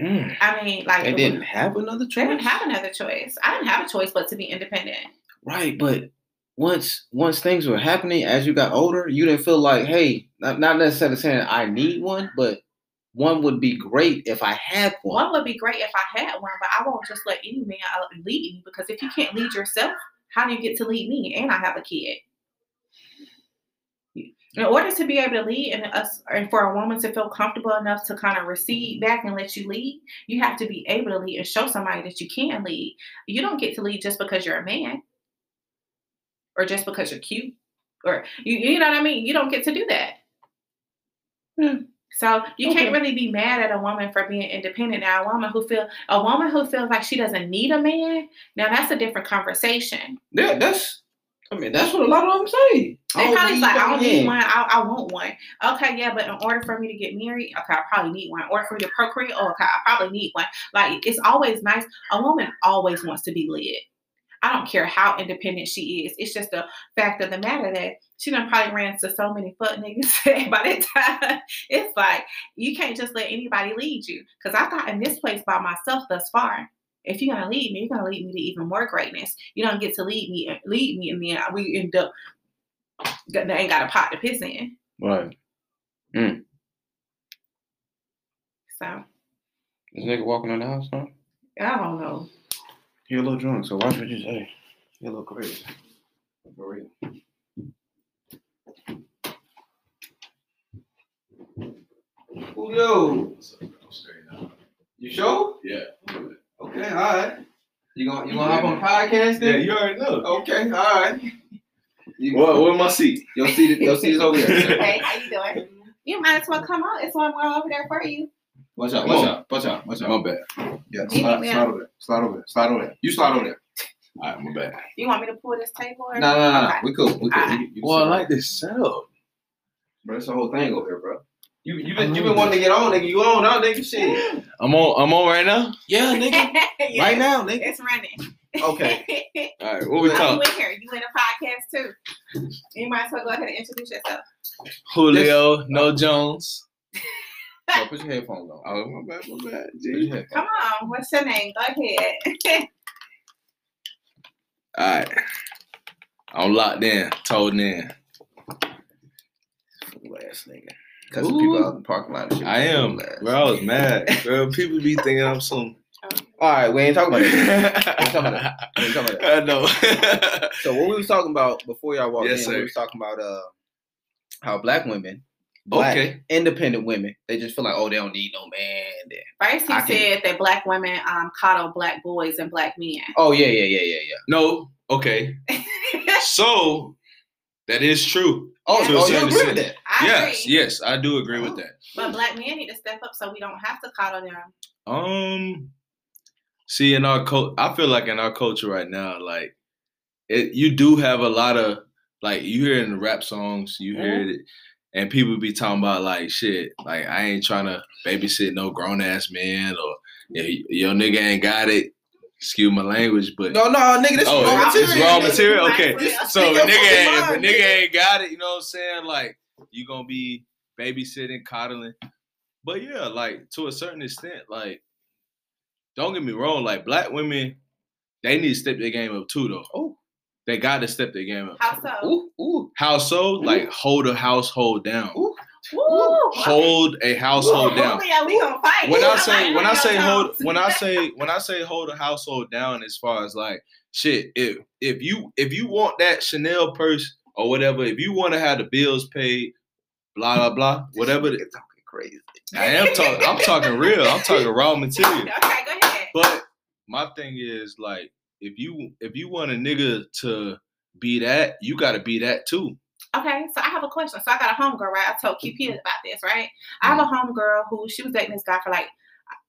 Mm. I mean, like They didn't have another choice. they didn't have another choice. I didn't have a choice but to be independent. Right, but once once things were happening as you got older, you didn't feel like, hey, not, not necessarily saying I need one, but one would be great if I had one. One would be great if I had one, but I won't just let any man lead me because if you can't lead yourself, how do you get to lead me? And I have a kid. In order to be able to lead and us and for a woman to feel comfortable enough to kind of recede back and let you lead, you have to be able to lead and show somebody that you can lead. You don't get to lead just because you're a man or just because you're cute or you, you know what I mean? You don't get to do that. Hmm. So you Okay. can't really be mad at a woman for being independent. Now, a woman who feel a woman who feels like she doesn't need a man, now that's a different conversation. Yeah, that's. I mean, that's what a lot of them say. They probably like, I don't need one. I, I want one. Okay, yeah, but in order for me to get married, okay, I probably need one. Or for me to procreate, oh, okay, I probably need one. Like it's always nice. A woman always wants to be led. I don't care how independent she is. It's just a fact of the matter that she done probably ran to so many fuck niggas by that time. It's like you can't just let anybody lead you. Cause I've gotten this place by myself thus far. If you're gonna lead me, you're gonna lead me to even more greatness. You don't get to lead me, lead me, and then we end up they ain't got a pot to piss in. Right. Mm. So This nigga walking in the house, huh? I don't know. He a little drunk, so watch what you say. He a little crazy. For real. Julio, you sure? Yeah. Okay, all right. You gonna you gonna hop on the podcast Yeah, you already know. Okay, all right. You, What? Where my seat? Your seat, your seat is over there. Hey, how you doing? You might as well come out. It's one more over there for you. Watch out, Come watch out, watch out, watch out. My bad. Yeah, slide, need slide out. over there. Slide over there. Slide over there. You slide over there. All right, my bad. You want me to pull this table? Or? No, no, no, no. We cool. We cool. Alright. You, you Well, I like this setup. Bro, that's the whole thing over here, bro. You you I been you love been wanting to get on, nigga. You on now, nigga? Shit. I'm on. I'm on right now. Yeah, nigga. Yes, Right now, nigga. It's running. Okay. All right, what we I'm talking? with her. You in a podcast too. You might as well go ahead and introduce yourself. Julio, no Jones. No, put your headphones on. Oh, my bad, my bad. Put G. your Come on. What's your name? Go ahead. All right. I'm locked in, told in. Fool ass nigga. Cause Ooh. people out in the parking lot. I am, Fool bro. I was mad, bro. People be thinking I'm some. All right, we ain't talking about that. I talking about that. We ain't talking about know. So what we was talking about before y'all walked Yes, in, sir. we was talking about uh how black women, black Okay. independent women, they just feel like oh they don't need no man. Then. First, he I can- said that black women um, coddle black boys and black men. Oh yeah, yeah, yeah, yeah, yeah. no. Okay. So that is true. Oh, Yeah. so oh, you agree with that? I yes, agree. yes, I do agree with that. But black men need to step up so we don't have to coddle them. Um, see, in our culture, I feel like in our culture right now, like it, you do have a lot of like you hear in the rap songs, you hear it, and people be talking about like shit, like I ain't trying to babysit no grown ass man or yeah, your nigga ain't got it. Excuse my language, but No, no, nigga, this oh, raw material. it's raw material. Okay, so a nigga, ain't, if a nigga nigga. ain't got it, you know what I'm saying? Like you gonna be babysitting, coddling. But yeah, like to a certain extent, like don't get me wrong, like black women, they need to step their game up too, though. Oh. They got to step their game up. How so? Ooh, ooh, Household, like hold a household down. ooh. Woo! Hold a household down. Yeah, we gonna fight. when I I'm say when I yo, say hold when I say when I say hold a household down as far as like shit if if you if you want that Chanel purse or whatever if you want to have the bills paid blah blah blah whatever the- Nigga talking crazy. I am talking I'm talking real I'm talking raw material Okay, go ahead. but my thing is like if you if you want a nigga to be that you got to be that too Okay, so I have a question. So I got a homegirl, right? I told QP about this, right? I have a Mm. homegirl who she was dating this guy for like,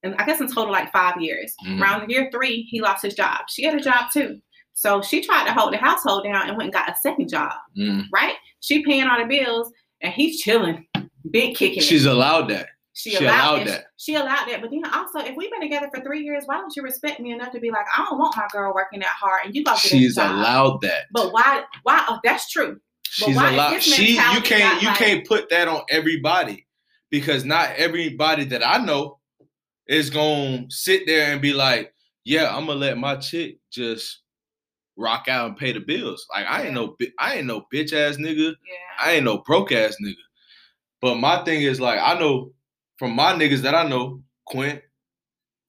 and I guess in total like five years. Mhm. Around year three, he lost his job. She had a job too. So she tried to hold the household down and went and got a second job, Mm. right? She paying all the bills and he's chilling, big kicking. it. she's allowed that She, she allowed, allowed that. She allowed that. But then also, if we've been together for three years, why don't you respect me enough to be like, I don't want my girl working that hard, and you go she's allowed that But why? Why? Oh, that's true. But She's why allowed. She you can't you like- can't put that on everybody because not everybody that I know is gonna sit there and be like, yeah, I'm gonna let my chick just rock out and pay the bills. Like I ain't no I ain't no bitch ass nigga. Yeah. I ain't no broke ass nigga. But my thing is like I know from my niggas that I know, Quint,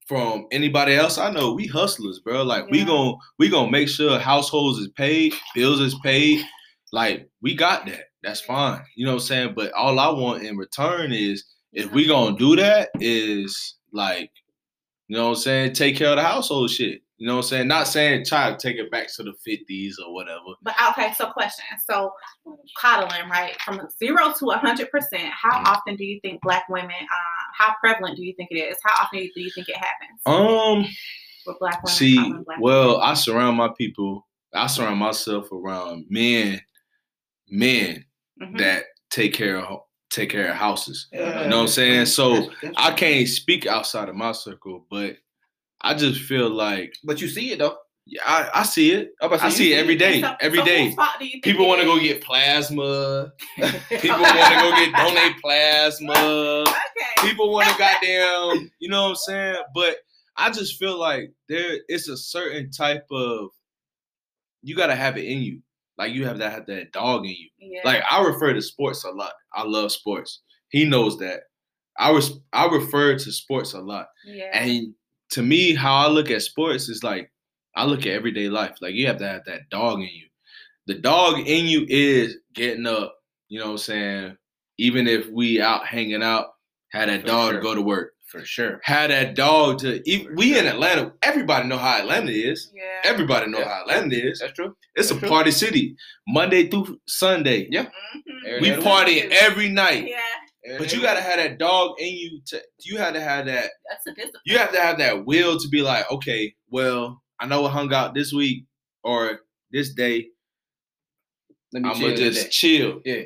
from anybody else I know, we hustlers, bro. Like we Yeah. gon' we gonna make sure households is paid, bills is paid. Like we got that. That's fine. You know what I'm saying? But all I want in return is if we gonna do that is like, you know what I'm saying, take care of the household shit. You know what I'm saying? Not saying try to take it back to the 50s or whatever. But okay, so question. So coddling, right? From zero to hundred percent, how Mhm. often do you think black women uh, how prevalent do you think it is? How often do you think it happens Um with black women See, black well, I surround my people. I surround myself around men, men men? Mhm. that take care of take care of houses. Yeah. You know what I'm saying? So That's- that's- I can't speak outside of my circle, but I just feel like But you see it though. yeah, I, I see it. I'm about to I say, see you it every day. So- Every so day. whose fault do you think People want to go get plasma. People want to go get donate plasma. Okay. people want to goddamn, you know what I'm saying? But I just feel like there it's a certain type of you gotta have it in you. Like you have to have that dog in you. Yeah. Like I refer to sports a lot. I love sports. He knows that. I was I refer to sports a lot. yeah. And to me, how I look at sports is like I look at everyday life. Like you have to have that dog in you. The dog in you is getting up, you know what I'm saying? Even if we out hanging out, had that For dog sure. go to work. For sure. Had that dog to even, we in Atlanta, everybody know how Atlanta is. yeah. Everybody know Yeah. how Atlanta is. That's true. It's a true. party city. Monday through Sunday. Yeah. Mhm. We day of the partying every night. Yeah. But you gotta have that dog in you to you had to have that That's a discipline. you have to have that will to be like, okay, well, I know I hung out this week or this day. Let me I'm chill gonna just today. chill. Yeah.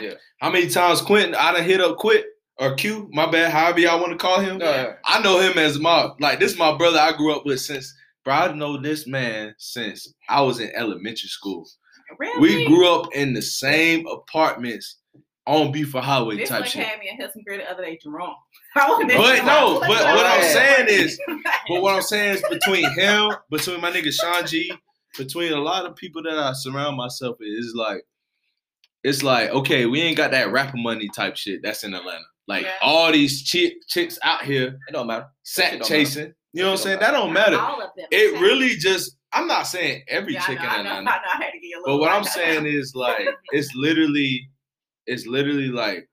Yeah. How many times Quentin I done hit up Quit or Q, my bad, however y'all want to call him. No, I know him as my like this is my brother I grew up with since bro, I know this man since I was in elementary school. Really? We grew up in the same apartments on Buford Highway This type one shit. had me in Hudson Grill the other day drunk. But no, but what I'm saying is, but what I'm saying is between him, between my nigga Sean G, between a lot of people that I surround myself with, is like, it's like, okay, we ain't got that rapper money type shit that's in Atlanta. Like Yeah. all these chick chicks out here It don't matter. sack shit don't chasing. You know what I'm saying? shit That don't don't matter. All of them. It really just I'm not saying every Yeah, I chick know, in I know, I Atlanta. know, I had to get a But what I'm saying is like it's literally it's literally like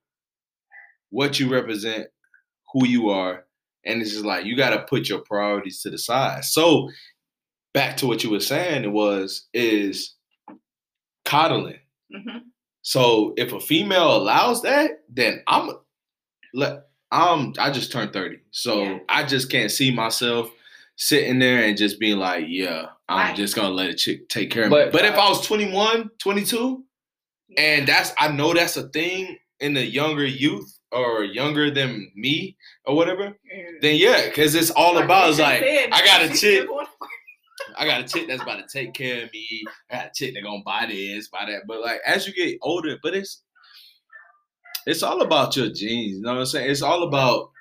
what you represent, who you are, and it's just like you got to put your priorities to the side. So back to what you were saying, it was is coddling. Mhm. So if a female allows that, then I'm let I'm I just turned 30. So Yeah. I just can't see myself sitting there and just being like, yeah, I'm Right. just gonna let a chick take care of But- me. But if I was 21, 22, and that's I know that's a thing in the younger youth or younger than me or whatever, Mm. then yeah, because it's all Like about just like said, I got a chick, I got a chick that's about to take care of me. I got a chick that gonna buy this, buy that. But like as you get older, but it's it's all about your genes. You know what I'm saying? It's all about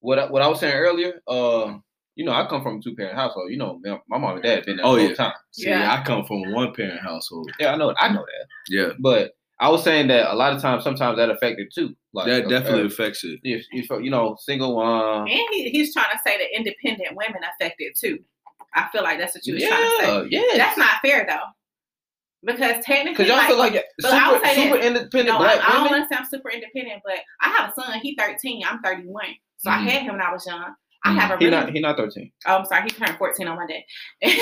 What I, what I was saying earlier, uh, you know, I come from a two parent household. You know, my my mom and dad been there Oh, the whole yeah. time. see, Yeah. I come from a one parent household. Yeah, I know, I know that. Yeah. But I was saying that a lot of times, sometimes that affected too. Like that definitely uh, affects it. if, if you know, single um, And he, he's trying to say that independent women affected too. I feel like that's what you was trying to say. yeah, yeah. That's not fair though, because technically, Because y'all like, feel like super, super this. independent no, black I don't women. want to sound super independent, but I have a son. He's 13. I'm 31. So I Mhm. had him when I was young. I have a He really not he not thirteen. Oh, I'm sorry. He turned 14 on Monday. and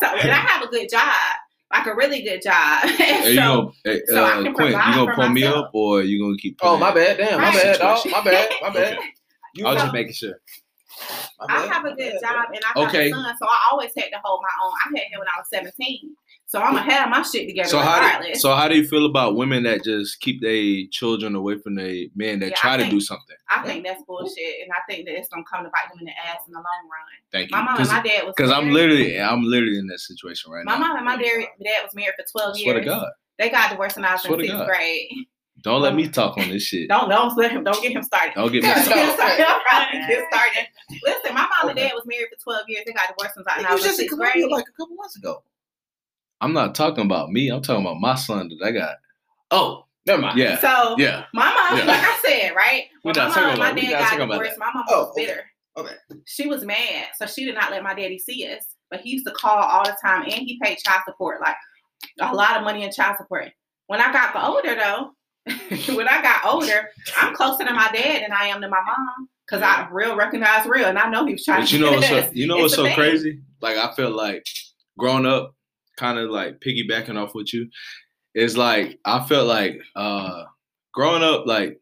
so, and I have a good job, like a really good job. And Hey, you so, gonna, hey, so I uh, can Quinn, you provide gonna for pull me up or you gonna keep? Oh my bad, damn, my Right. bad, dog, Situation. my bad, my bad. Okay. You I was know- just making sure. I have a good job and I have Okay. a son, so I always had to hold my own. I had him when I was 17. So I'm gonna have my shit together So how do, so how do you feel about women that just keep their children away from their men that Yeah, try I to do something? I think that's bullshit, and I think that it's gonna come to bite them in the ass in the long run. Thank you. My mom and my dad was Because I'm literally I'm literally in that situation right My now. My mom and my dad, dad was married for 12 Swear years. to God. They got divorced when I was Swear in sixth grade. Don't let me talk on this shit. Don't don't let him. Don't get him started. Don't get me Get started. started. Trying to get started. Listen, my mom and dad was married for 12 years. They got divorced since I was in just sixth grade. like a couple months ago. I'm not talking about me. I'm talking about my son that I got. Oh, never mind. Yeah. So Yeah. my mom, Yeah. like I said, right? We're When not my talking mom and my about- we're dad not got talking about divorced, my mom Oh, was okay. bitter. Okay. She was mad, so she did not let my daddy see us. But he used to call all the time, and he paid child support, like a lot of money in child support. When I got older, though, when I got older, I'm closer to my dad than I am to my mom because I real recognize real, and I know he was trying But to. you know what's so, you know It's what's so thing. crazy? Like I feel like growing up, kind of like piggybacking off with you, is like I felt like uh growing up, like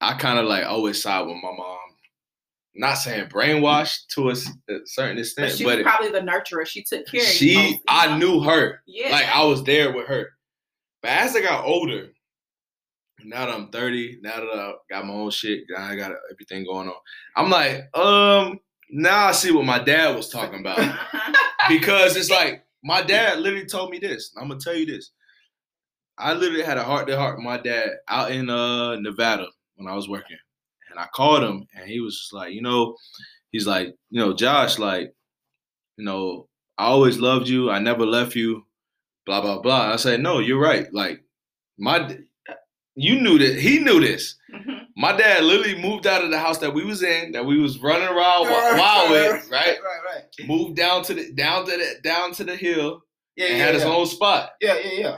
I kind of like always side with my mom. Not saying brainwashed to a certain But extent, she but was it- probably the nurturer. She took care of you. she, most, you I knew her. Yeah. Like I was there with her. But as I got older, now that I'm 30, now that I got my own shit, I got everything going on. I'm like, um, now I see what my dad was talking about. Because it's like my dad literally told me this. I'm gonna tell you this. I literally had a heart to heart with my dad out in uh Nevada when I was working. And I called him and he was just like, you know, he's like, you know, Josh, like, you know, I always loved you. I never left you. Blah blah blah. I said, no, you're right. Like, my, you knew that he knew this. Mhm. My dad literally moved out of the house that we was in, that we was running around wi- wild with, right? Right, right. Moved down to the down to the down to the hill Yeah, and yeah, had his yeah. own spot. Yeah, yeah, yeah.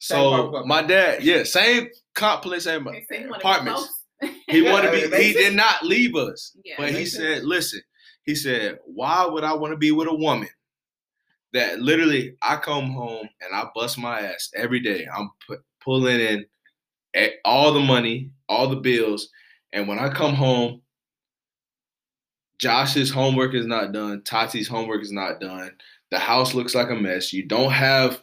So apartment. my dad, yeah, same complex, same They say he apartments. He wanted to be. He did not leave us. Yeah. But he said, sense. listen, he said, why would I want to be with a woman that literally I come home and I bust my ass every day. I'm pu- pulling in all the money, all the bills. And when I come home, Josh's homework is not done. Tati's homework is not done. The house looks like a mess. You don't have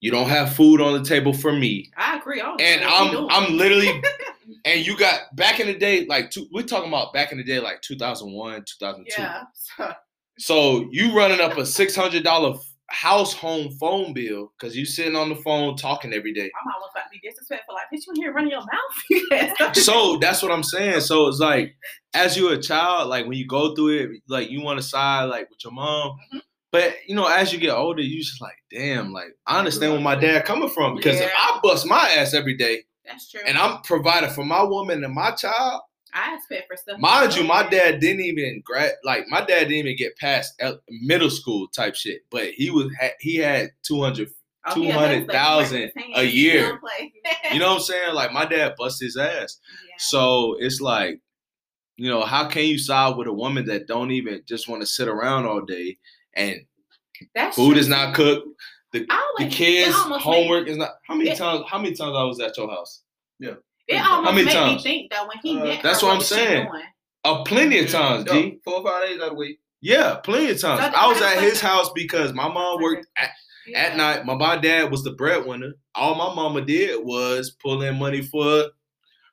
you don't have food on the table for me. I agree. I And I'm. I'm literally and you got back in the day, like two, we're talking about back in the day, like 2001, 2002. yeah. So, you running up a six hundred dollar house home phone bill because you sitting on the phone talking every day. My mom was about to be disrespectful. Like, bitch, you here running your mouth? So that's what I'm saying. So it's like, as you're a child, like when you go through it, like you want to side like with your mom. Mhm. But you know, as you get older, you just like, damn, like I understand where my dad coming from because if I bust my ass every day That's true. and I'm providing for my woman and my child, I expect for stuff. mind you, my dad didn't even grad like my dad didn't even get past middle school type shit, but he was ha- he had two hundred. Oh, yeah, like 200,000 he a year. He don't play. You know what I'm saying? Like my dad bust his ass. Yeah. So it's like, you know, how can you side with a woman that don't even just want to sit around all day and That's food true. is not cooked, the I always, kids homework Made, is not. How many it- times? How many times I was at your house? It almost many made times? me think though when he Uh, met that's her, what I'm was saying. doing? Uh, plenty of times, Yo, G. four or five days out of the week. Yeah, plenty of times. So I was at his house because my mom worked at, Yeah. at night. My mom dad was the breadwinner. All my mama did was pull in money for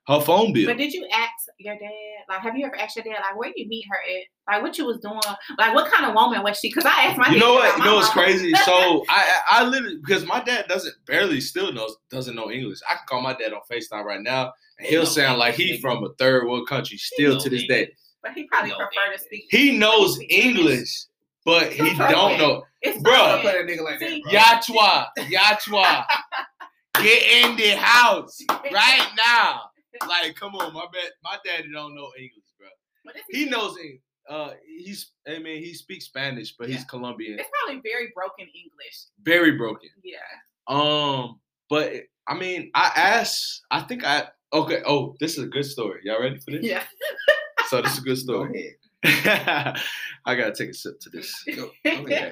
her phone bill. But did you ask your dad? Like, have you ever asked your dad, like, where you meet her at? Like, what you was doing? Like, what kind of woman was she? Because I asked my you know what? about You know what's crazy? So I, I I literally because my dad doesn't barely still knows doesn't know English. I can call my dad on Facetime right now, and he'll sound like he from a third world country still to this day. But he probably No prefer to speak. He knows English. English, but he That's don't know. It's Bruh. I fine. play that nigga like that. See, bro. Yachwa, Yachwa, get in the house right now. Like, come on, my bad. My daddy don't know English, bro. This He knows English. Uh, he's. I mean, he speaks Spanish, but he's Colombian. It's probably very broken English. Very broken. Yeah. Um, but I mean, I asked. I think I. Okay. Oh, this is a good story. Y'all ready for this? Yeah. So this is a good Go story. ahead. I gotta take a sip to this. Go, go.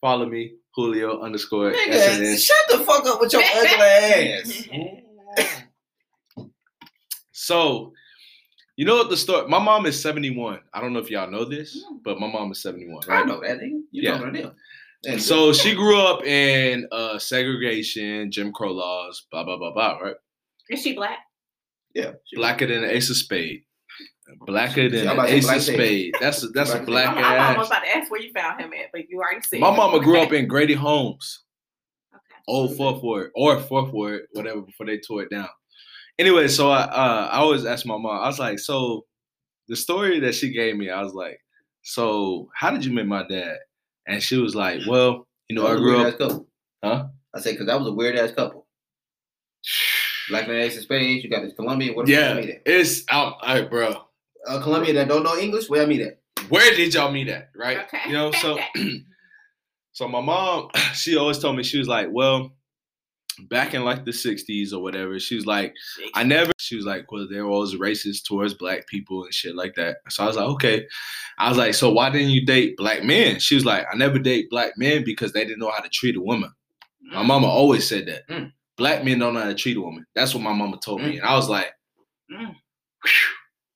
Follow me, Julio underscore Nigga, shut the fuck up with your ugly ass. So, you know what the story? My mom is 71. I don't know if y'all know this, Mm. but my mom is 71, I right? know that. You Yeah. talking to them. And So she grew up in uh, segregation, Jim Crow laws, blah blah blah blah, right? Is she black? yeah, she- Blacker than an ace of spade. Blacker than an about to say ace black of shade. spade. That's a, that's a Black black I'm, I'm almost ass. about to ask where you found him at, but you already said. My mama grew up in Grady Homes. Okay. old fourth ward or fourth ward, whatever, before they tore it down. Anyway, so I uh, I always ask my mom. I was like, so the story that she gave me, I was like, so how did you meet my dad? And she was like, well, you know, I was grew up. couple. Huh? I say because that was a weird ass couple. Black man ace of spades. You got this Colombian. Where Yeah, I meet at? it's out, all right, bro. A Colombian that don't know English. Where I meet at? Where did y'all meet at? Right? Okay. You know, so so my mom, she always told me she was like, well, back in like the '60s or whatever, she was like, I never. She was like, well, they were always racist towards black people and shit like that. So I was like, okay. I was like, so why didn't you date black men? She was like, I never date black men because they didn't know how to treat a woman. My mama always said that. Mm. Black men don't know how to treat a woman. That's what my mama told me. Mm. And I was like, Mm.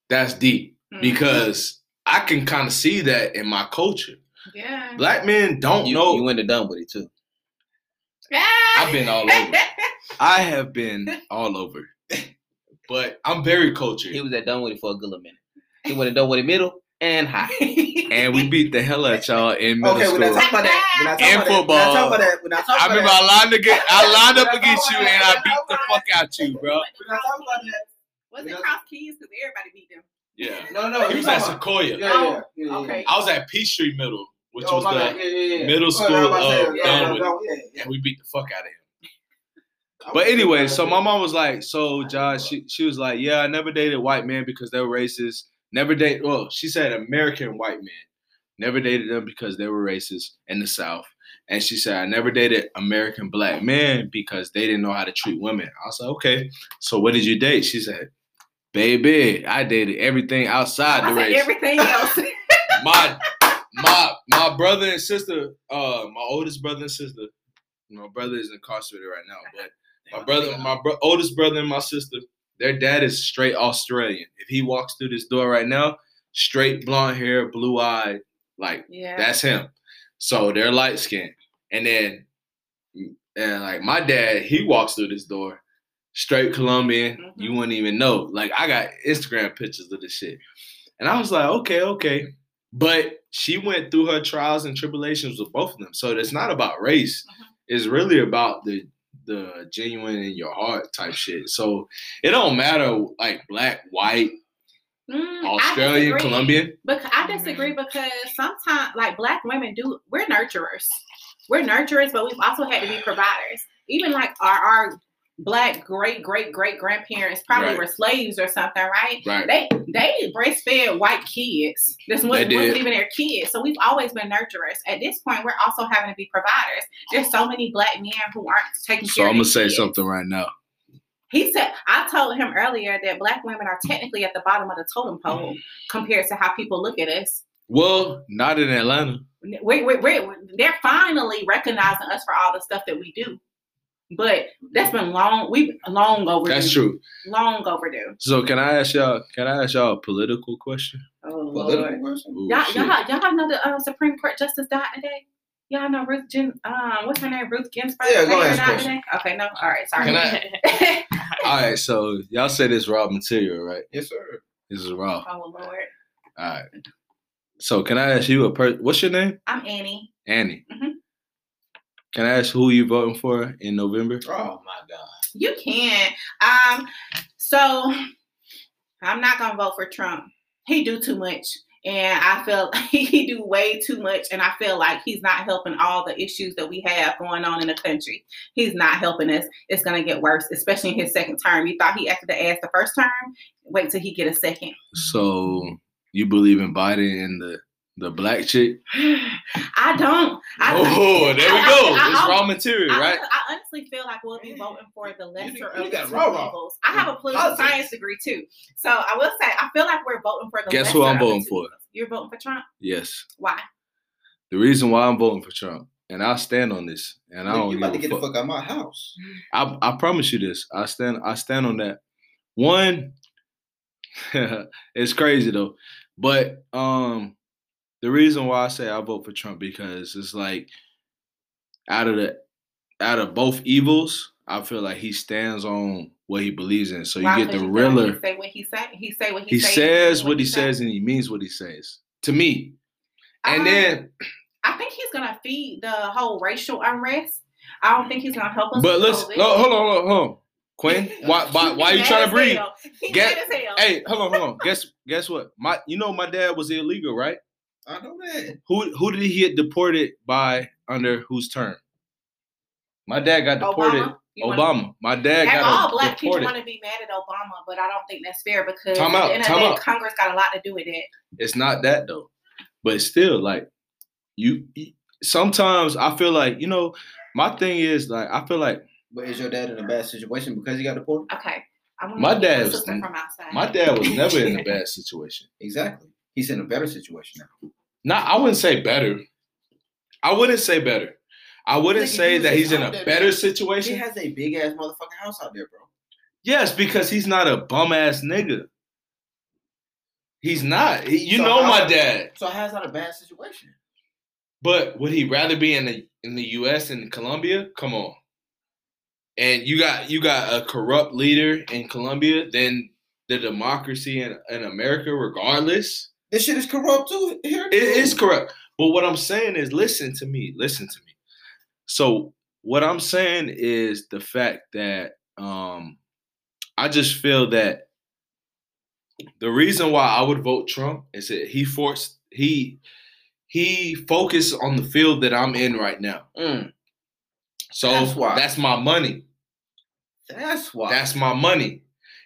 That's deep Mhm. because I can kind of see that in my culture. yeah. Black men don't You, know. you went to Dunwoody too. I've been all over. I have been all over. But I'm very cultured. He was at Dunwoody for a good little minute. He went to Dunwoody middle and high. and we beat the hell out y'all in middle Okay, school. we're not talking about that. We're not talking And about that. We're not talking about that. We're not talking I about remember that. I lined, against, I lined up against you and I beat the fuck out you, bro. We're not talking about that. Was it Cross Keys? Because everybody beat them. Yeah. No, no. He was at Sequoyah. Yeah, yeah, oh, yeah, yeah. Okay. I was at Peachtree Middle, which Oh, was the, bad. Yeah, yeah, yeah. middle Oh, school I was about to say, of yeah, Dunwoody. no, yeah, yeah. and we beat the fuck out of him. But anyway, so my mom was like, so Josh, she, she was like, yeah, I never dated white men because they were racist. Never date. Well, she said American white men. Never dated them because they were racist in the South. And she said, I never dated American black men because they didn't know how to treat women. I was like, okay. So what did you date? She said, baby, I dated everything outside I the race. everything else. my my my brother and sister, uh, my oldest brother and sister. My brother is incarcerated right now, but my brother, my bro- oldest brother and my sister, their dad is straight Australian. If he walks through this door right now, straight blonde hair, blue eye, like yeah. that's him. So they're light skinned. And then and like my dad, he walks through this door, straight Colombian. Mhm. You wouldn't even know. Like I got Instagram pictures of this shit. And I was like, okay, okay. But she went through her trials and tribulations with both of them. So it's not about race. Mhm. It's really about the the genuine in your heart type shit. So it don't matter like black, white, Mm, Australian. Colombian. Because I disagree because sometimes, like black women, do we're nurturers. We're nurturers, but we've also had to be providers. Even like our our black great great great grandparents probably Right. were slaves or something, right? Right. They they breastfed white kids. This wasn't, They did. wasn't even their kids. So we've always been nurturers. At this point, we're also having to be providers. There's so many black men who aren't taking So care I'm gonna say kids. something right now. He said, I told him earlier that black women are technically at the bottom of the totem pole mm-hmm. compared to how people look at us. Well, not in Atlanta. we, we, we, they're finally recognizing us for all the stuff that we do. But that's been long, We've long overdue. That's true. Long overdue. So can I ask y'all? Can I ask y'all a political question? Oh, Political Lord. question? Ooh, Y'all, shit. y'all, y'all know the uh, Supreme Court Justice died today? Y'all know Ruth Gin, um, what's her name? Ruth Ginsburg? Yeah, go ahead, died today? Okay, no, all right, sorry. Can I- All right, so y'all say this raw material, right? Yes, sir. This is raw. oh, Lord. All right. So can I ask you a per? What's your name? I'm Annie. Annie. Mhm. Can I ask who you voting for in November? Oh my God. You can. Um, so I'm not gonna vote for Trump. He do too much. And I feel he do way too much, and I feel like he's not helping all the issues that we have going on in the country. He's not helping us. It's gonna get worse, especially in his second term. You thought he acted the ass the first term. Wait till he get a second. So you believe in Biden and the the black chick? I don't. I, oh, there we go. I- I- it's I- raw material, I, right? I honestly feel like we'll be voting for the lesser you of the got two raw, raw. evils. I have a political Politics. science degree too, so I will say I feel like we're voting for the. Guess who I'm of voting for? You're voting for Trump. Yes. Why? The reason why I'm voting for Trump, and I'll stand on this, and I don't you about to get a the fuck. fuck out of my house. I, I promise you this. I stand I stand on that. One, it's crazy though. But um the reason why I say I vote for Trump because it's like out of the out of both evils, I feel like he stands on what he believes in. So you Why? the you feel like realer. He say what he say. He say what he, He say, says what he say. says and he means what he says. To me. And Um, then I think he's gonna feed the whole racial unrest. I don't think he's gonna help us. but listen, no, hold on, hold on, hold on. Quinn, why why why you trying to breathe? He Get- mad as hell. Hey, hold on, hold on. Guess guess what? My you know my dad was illegal, right? I know that. Who who did he get deported by under whose term? My dad got deported. Obama. You wanna- My dad And all got black people want to be mad at Obama, but I don't think that's fair because Time at out, the end of day, out. Congress got a lot to do with it. It's not that though, but still, like you. Sometimes I feel like you know. My thing is like I feel like But is your dad in a bad situation because he got deported? Okay. I want My my dad's- sister from outside. my dad was never in a bad situation. Exactly. He's in a better situation now. Not I wouldn't say better. I wouldn't say better. I wouldn't say that he's in a there, better man. He has a big ass motherfucking house out there, bro. Yes, because he's not a bum ass nigga. He's not. You So know how- my dad. So how's that a bad situation? But would he rather be in the in the U.S. and Colombia? Come on. And you got you got a corrupt leader in Colombia than the democracy in, in America, regardless. This shit is corrupt too. Here It is corrupt. But what I'm saying is, listen to me. Listen to me. So what I'm saying is the fact that um, I just feel that the reason why I would vote Trump is that he forced he he focused on the field that I'm in right now. Mm, So That's why. that's my money. that's why. That's my money.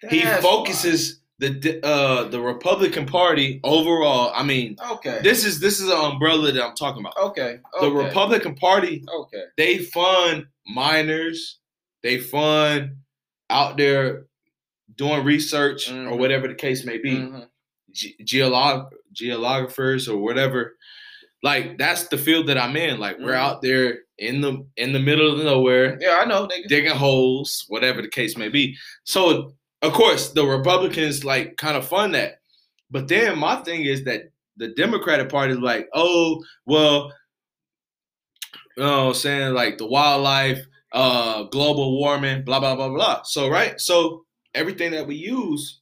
he That's focuses the uh the Republican Party overall. I mean. Okay. this is this is an umbrella that I'm talking about. okay. The Republican Party, Okay. they fund miners, they fund out there doing research or Mhm. whatever the case may be, Mhm. ge- geolog geographers or whatever. Like that's the field that I'm in. Like we're Mhm. out there in the in the middle of nowhere, Yeah, I know, nigga. digging holes, whatever the case may be. So of course the Republicans like kind of fund that. But then my thing is that the Democratic Party is like, oh, well, you know, what I'm saying like the wildlife, uh, global warming, blah blah blah blah. So right, so everything that we use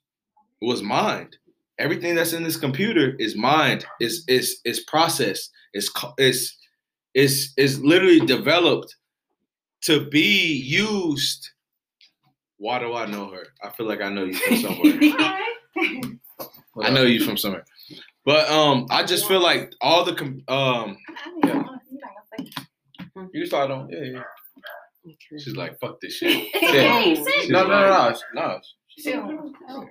was mined. everything that's in this computer is mined, is is is processed, is is is is literally developed to be used. Why do I know her? I feel like I know you from somewhere. I know you from somewhere. But um, I just feel like all the com- um, You start on. Yeah, yeah. she's like fuck this shit. Yeah. No, no, no, no. no.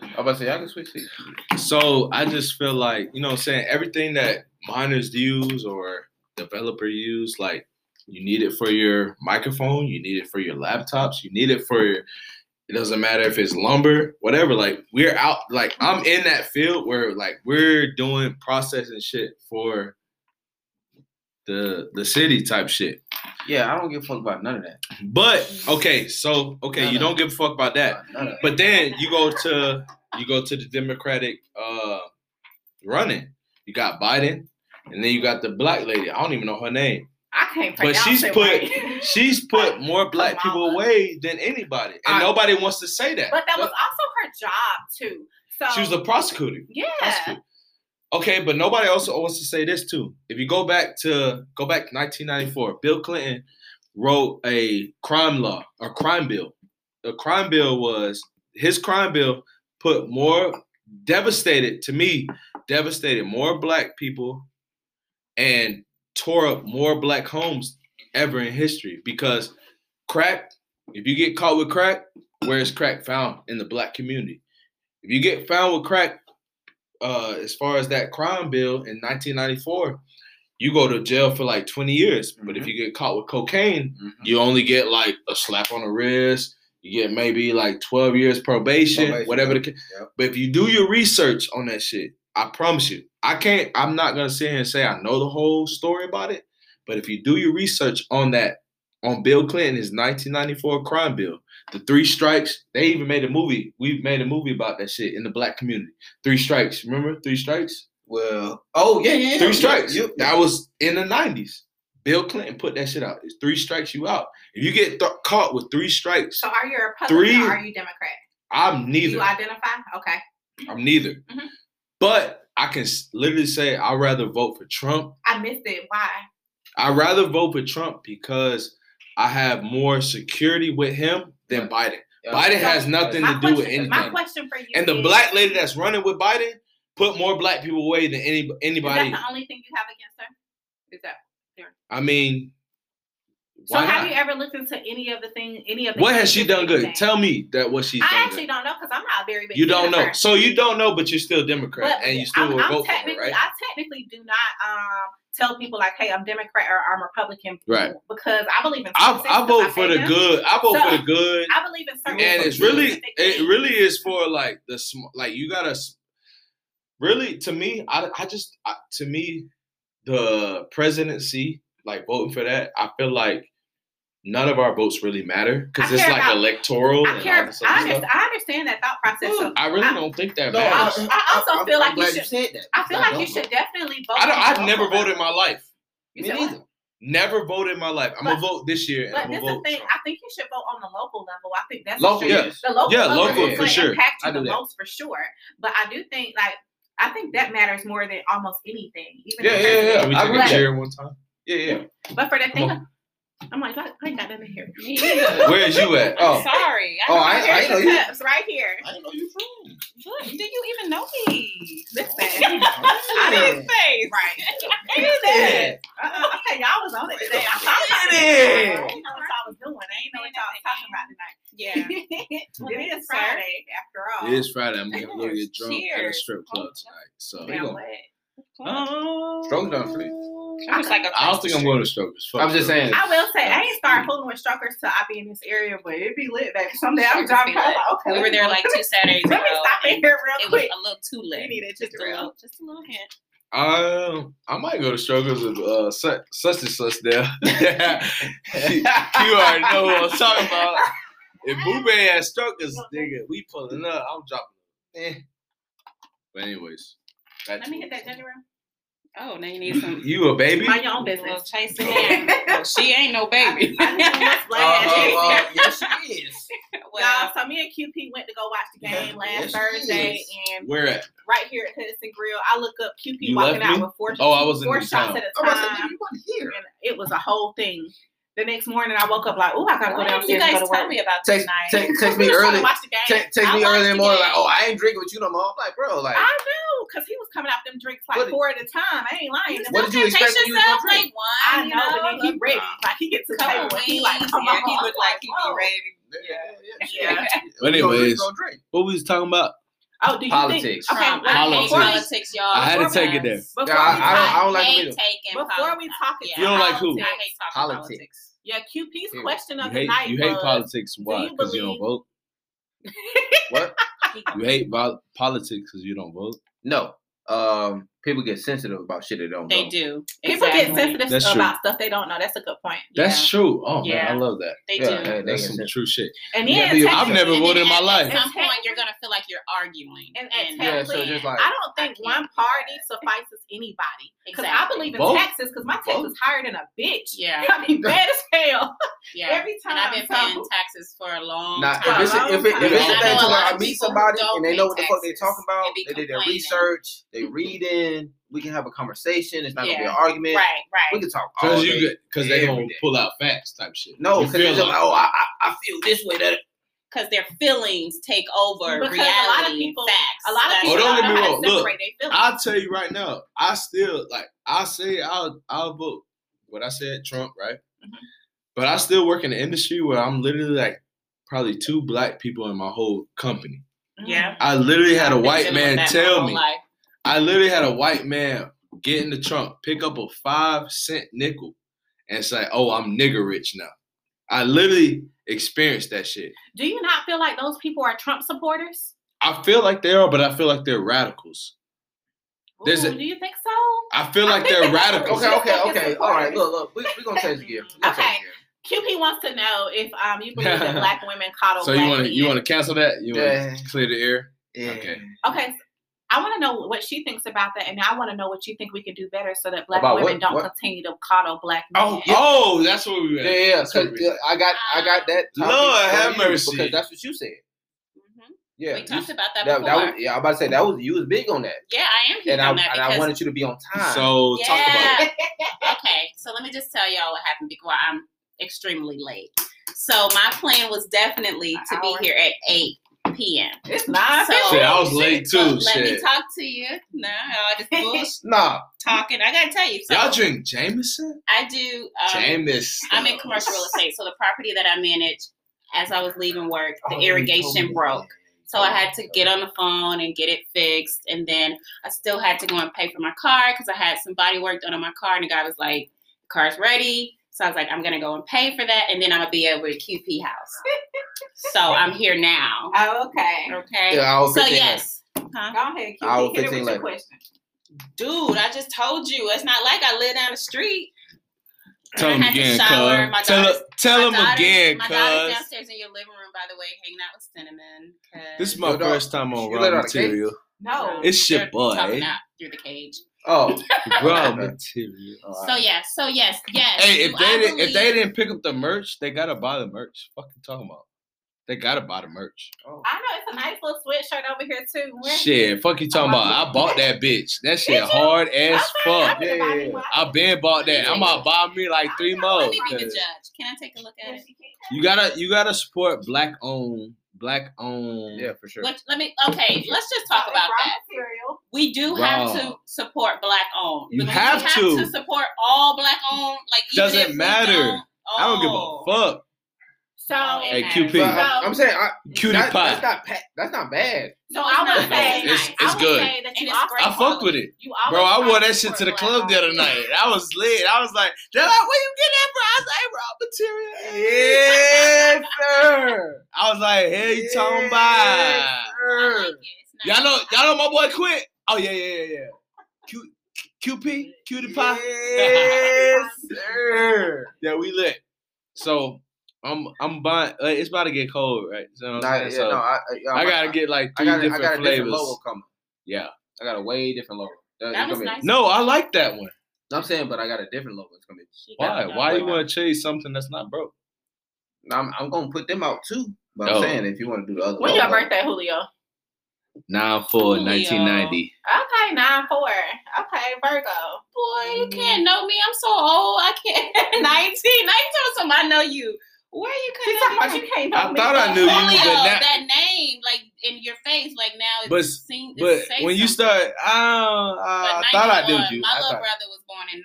I'm about to say, I can switch seats. So I just feel like, you know what I'm saying, everything that miners use or developer use, like you need it for your microphone, you need it for your laptops, you need it for your it doesn't matter if it's lumber, whatever. Like we're out like I'm in that field where like we're doing processing shit for the the city type shit. Yeah, I don't give a fuck about none of that. But okay, so okay, you don't give a fuck about. None that. But then you go to you go to the Democratic uh running. You got Biden, and then you got the black lady. I don't even know her name. I can't But she's put right. she's put more black people away than anybody, and I- nobody wants to say that. But that was also her job too. So She was a prosecutor. yeah. prosecutor. Okay, but nobody also wants to say this too. If you go back to go back to 1994, Bill Clinton wrote a crime law, a crime bill. The crime bill was his crime bill put more devastated to me, devastated more black people and tore up more black homes ever in history because crack, if you get caught with crack, where is crack found? In the black community. If you get found with crack, uh, as far as that crime bill in 1994, you go to jail for like 20 years. But if you get caught with cocaine, Mhm. you only get like a slap on the wrist. You get maybe like 12 years probation, Probation, whatever the yep, ca- yep. But if you do your research on that shit, I promise you, I can't, I'm not gonna sit here and say I know the whole story about it. But if you do your research on that, on Bill Clinton, his 1994 crime bill, the three strikes, they even made a movie. We've made a movie about that shit in the black community. Three strikes. Remember three strikes? Well, oh yeah, yeah, yeah. Three strikes. You- That was in the 90s. Bill Clinton put that shit out. It's three strikes you out. If you get th- caught with three strikes, So are you a Republican Three- or are you Democrat? I'm neither. you identify? Okay. I'm neither. Mhm. But I can literally say I'd rather vote for Trump. I missed it. Why? I'd rather vote for Trump because I have more security with him than Biden. Yeah. Biden has nothing to do with question, my anything. question for you And the is, black lady that's running with Biden put more black people away than any is anybody. that the only thing you have against her? Is that I mean, so? why have not? you ever looked into any of the thing? Any of the What has she done good? Tell me that what she's I actually good. don't know because I'm not very big. You don't know. So you don't know, but you're still Democrat But and you still I'm, will I'm vote for her, technically, right? I technically do not um tell people like, hey, I'm Democrat or I'm Republican, Right. Because I believe in. I, I vote for the them. good. I vote So, for the good. I believe in certain. and it's really- really it really is for like the sm- like you gotta really to me I, I just I, to me the presidency like voting for that I feel like none of our votes really matter because it's like about- electoral I and all care. this I other understand, stuff. I understand that thought process. So I really I- don't think that No, matters. I- I also I'm- feel I'm like you glad should- said that. I feel I like you don't should definitely vote. I don't. I've never local voted in my life. You Me said neither. Never voted in my life. I'm gonna vote this year. And But I'm this is vote. the thing. I think you should vote on the local level. I think that's Local, for sure. yes. The local Yeah, level local, is for sure. impact I you do the that. most for sure. But I do think like I think that matters more than almost anything. Even Yeah, yeah, yeah. We I take agree. a chair one time? Yeah, yeah. But for the thing, on. I'm like, I, I ain't got nothing here. Me. Where is you at? Oh. Sorry. Oh, I- I, I know the you- cups right here. I didn't know you from. What? Do you even know me? Listen, I didn't say. right. Listen. Uh-uh, okay, y'all was on it today. I thought Get I it. didn't know what y'all was doing. I didn't know what y'all was talking about tonight. Yeah. it is Friday after all. It is Friday. I'm gonna go get Cheers. drunk at a strip club tonight. So There you Now go. what? Oh. Stroke done for I was like a I don't think I'm going to strokers. Fuck I'm just strokers. saying. I will say I ain't started fooling with strokers till I be in this area, but it be lit, baby. Someday I'm Strokers driving be like, okay. We were there like two Saturdays ago. Let me stop in here real It was quick. a little too lit. You need it Just just a little, just a little hint. Um, I might go to strokers with uh such such and such there. you already know what I'm talking about. If Boobay has strokers, nigga, we pulling up. I'm dropping. Eh. But anyways, back Let me what get that ginger ale. Oh, now you need some. You a baby? Mind your own business. chasing hand. Well, she ain't no baby. I, I Uh, uh, uh, yes, she is. well, Y'all, so me me and QP went to go watch the game last Yes, Thursday, is. and Where at? right here at Hudson Grill, I look up QP You walking out me? with four, Oh, I wasn't four in shots town. at a I'm about to say, time, you wasn't here. and it was a whole thing. The next morning, I woke up like, "Oh, I gotta go Why didn't downstairs you and guys go to tell work." me about Text, this night? text, text me We was trying to early. watch the game. Text, text me early in the the morning, like, oh, I ain't drinking with you no more. I'm like, bro, like, I know, cause he was coming out them drinks like What- four at a time. I ain't lying. What did you expect when you was yourself gonna drink? like one? I you know, but then he look, ready. Like he gets to the table he like, come yeah, on. he looked like he be ready. yeah, yeah, Yeah. But You gonna anyways, you gonna what we was talking about? Oh, do you Politics. think? Okay, Trump. wait, Politics. politics, y'all. I had to take it there. before Yeah, we I- I don't- talk- I don't like hate them taking Before politics. we talk Yeah. You don't like who? I hate talking Politics. politics. yeah, QP's Period. question You of the hate night you hate was, politics. Why? Because you don't vote. What? You hate vol- politics because you don't vote. No. Um, people get sensitive about shit they don't know. They know. do. People Exactly. get sensitive That's true. about stuff they don't know. That's a good point. That's true. Oh Yeah. man, I love that. They Yeah, do. hey, they That's some true shit. And Yeah, then but technically- I've never And voted in my life. At some point, you're gonna feel like you're arguing. And, And- and Yeah, so just like- I don't think I one party suffices anybody. Because I believe in Vote. taxes because my tax is higher than a bitch. Yeah. I mean, bad as hell. Yeah. Every time. and I've been so- paying taxes for a long Now, time. if it's a, if, it, if it's And a I thing to where I meet somebody and they know what the fuck they taxes talking about, they did their research, they read reading, we can have a conversation. It's not gonna be an argument. Right, right. We can talk all Because day. you because they every gonna day. pull out facts type shit. No, because feel it's just like- like, oh, I, I, I feel this way. That Because their feelings take over Because a reality lot of people- facts. A lot of people Oh, don't don't get me wrong. Look, separate their feelings. I'll tell you right now, I still like I say I'll I'll vote what I said Trump, right? Mhm. But I still work in the industry where I'm literally like probably two black people in my whole company. Yeah. I literally had a I've been white man with that my tell me. life. I literally had a white man get in the trunk, pick up a five cent nickel, and say, "Oh, I'm nigger rich now." I literally experienced that shit. Do you not feel like those people are Trump supporters? I feel like they are, but I feel like they're radicals. There's Ooh, a- do you think so? I feel like think they're they have radicals. okay, okay, okay. All right, look, look. We're we gonna change the gear. We gonna Okay. change gear. QP wants to know if um you believe that black women coddle So black you want to you want to cancel that? You want to clear the air? Yeah. Okay. Okay, so I want to know what she thinks about that, and I want to know what you think we can do better so that black About women what? don't What? continue to coddle black men. Oh, yeah. Oh, that's what we Yeah, were. yeah. That's what 'cause, we yeah, I got, I got that. topic Lord have you mercy. Because that's what you said. Mhm. Yeah. we you talked s- about that, that, before. that was, yeah, I'm about to say that was you was big on that, yeah, I am huge and I on that and I wanted you to be on time. So talk about it. Yeah. okay, so let me just tell y'all what happened because I'm extremely late. So my plan was definitely to be here at 8 p.m. it's not. So- Shit, I was late So too. let me talk to you. No, all this bullshit Nah, talking. I gotta tell you. So Y'all drink Jameson? I do. Um, Jameson. I'm in commercial real estate, so the property that I manage, as I was leaving work, the Oh, you told me irrigation broke. So I had to get on the phone and get it fixed, and then I still had to go and pay for my car because I had some body work done on my car, and the guy was like, "The car's ready." So I was like, "I'm gonna go and pay for that, and then I'm gonna be over at QP house." so I'm here now. Oh, okay. Okay. Yeah, I was so 15 yes, huh? Go ahead, QP. Hour Hit it 15 with your question. dude, I just told you. It's not like I live down the street. Tell I him had to again. My cuz. Tell, daughter's- tell him daughter's- again, My daughter's cuz. downstairs in your living room, by the way, hanging out with Cinnamon. 'cause- This is my first time on you raw let out a cake? material. No. It's your They're boy. talking out through the cage. Oh, Raw Okay. material. all So right. yes, so yes, yes. Hey, if they didn't, if they didn't pick up the merch, they gotta buy the merch. Fucking talking about. They gotta buy the merch. Oh. I know it's a nice little sweatshirt over here too. Where- Shit, fuck you talking Oh, about. I bought that bitch. That shit you? hard as Okay, I fuck. need to Yeah. I been bought that. I'm about to buy me like three more. Let me be the 'cause judge. Can I take a look at it? You gotta, you gotta support black owned, black owned. Yeah, for sure. Let, let me. Okay, let's just talk about that. material. We do Raw. have to support black owned. You have we have to. to support all black owned. Like Doesn't matter. don't- I don't give Oh. a fuck. So, Hey, QP. But matters. I, I'm saying, I, Cutie that, pie. That's not that's not bad. No, I it's would not. say, It's- it's- it's good. say that you And it's I fucked with it. Bro, I wore that shit to the club the black other night. I was lit. I was like, they're like, where you get that from? I was like, raw material. Yes, sir. I was like, hey, you talking about? I like nice. Y'all know, y'all know my boy Quint. Oh yeah, yeah, yeah, yeah. Q, QP, cutie pie. Yes, sir. yeah, we lit. So I'm, I'm buying. Like, it's about to get cold, right? So, Nah, yeah, so no, I, I, I gotta get like I three got, I different got a flavors. different logo coming. Yeah. I got a way different logo. Uh, that- That was nice. No, I like that one. I'm saying, but I got a different logo. It's gonna be. Why? it Why done. you want to chase something that's not broke? I'm, I'm gonna put them out too. But I'm Oh. saying if you want to do the other When one, your birthday, Julio? Nine four Julio. 1990. Okay, nine four. Okay, Virgo. Boy, you mm-hmm. can't know me. I'm so old. I can't. 19. 19 something. I know you. Where you She couldn't talking know about me you can't I me. thought I but- knew you, but now- that name, like in your face, like now it's But- seen. But it's say when you start, I, But I, I thought I knew you. My I little thought- brother was born in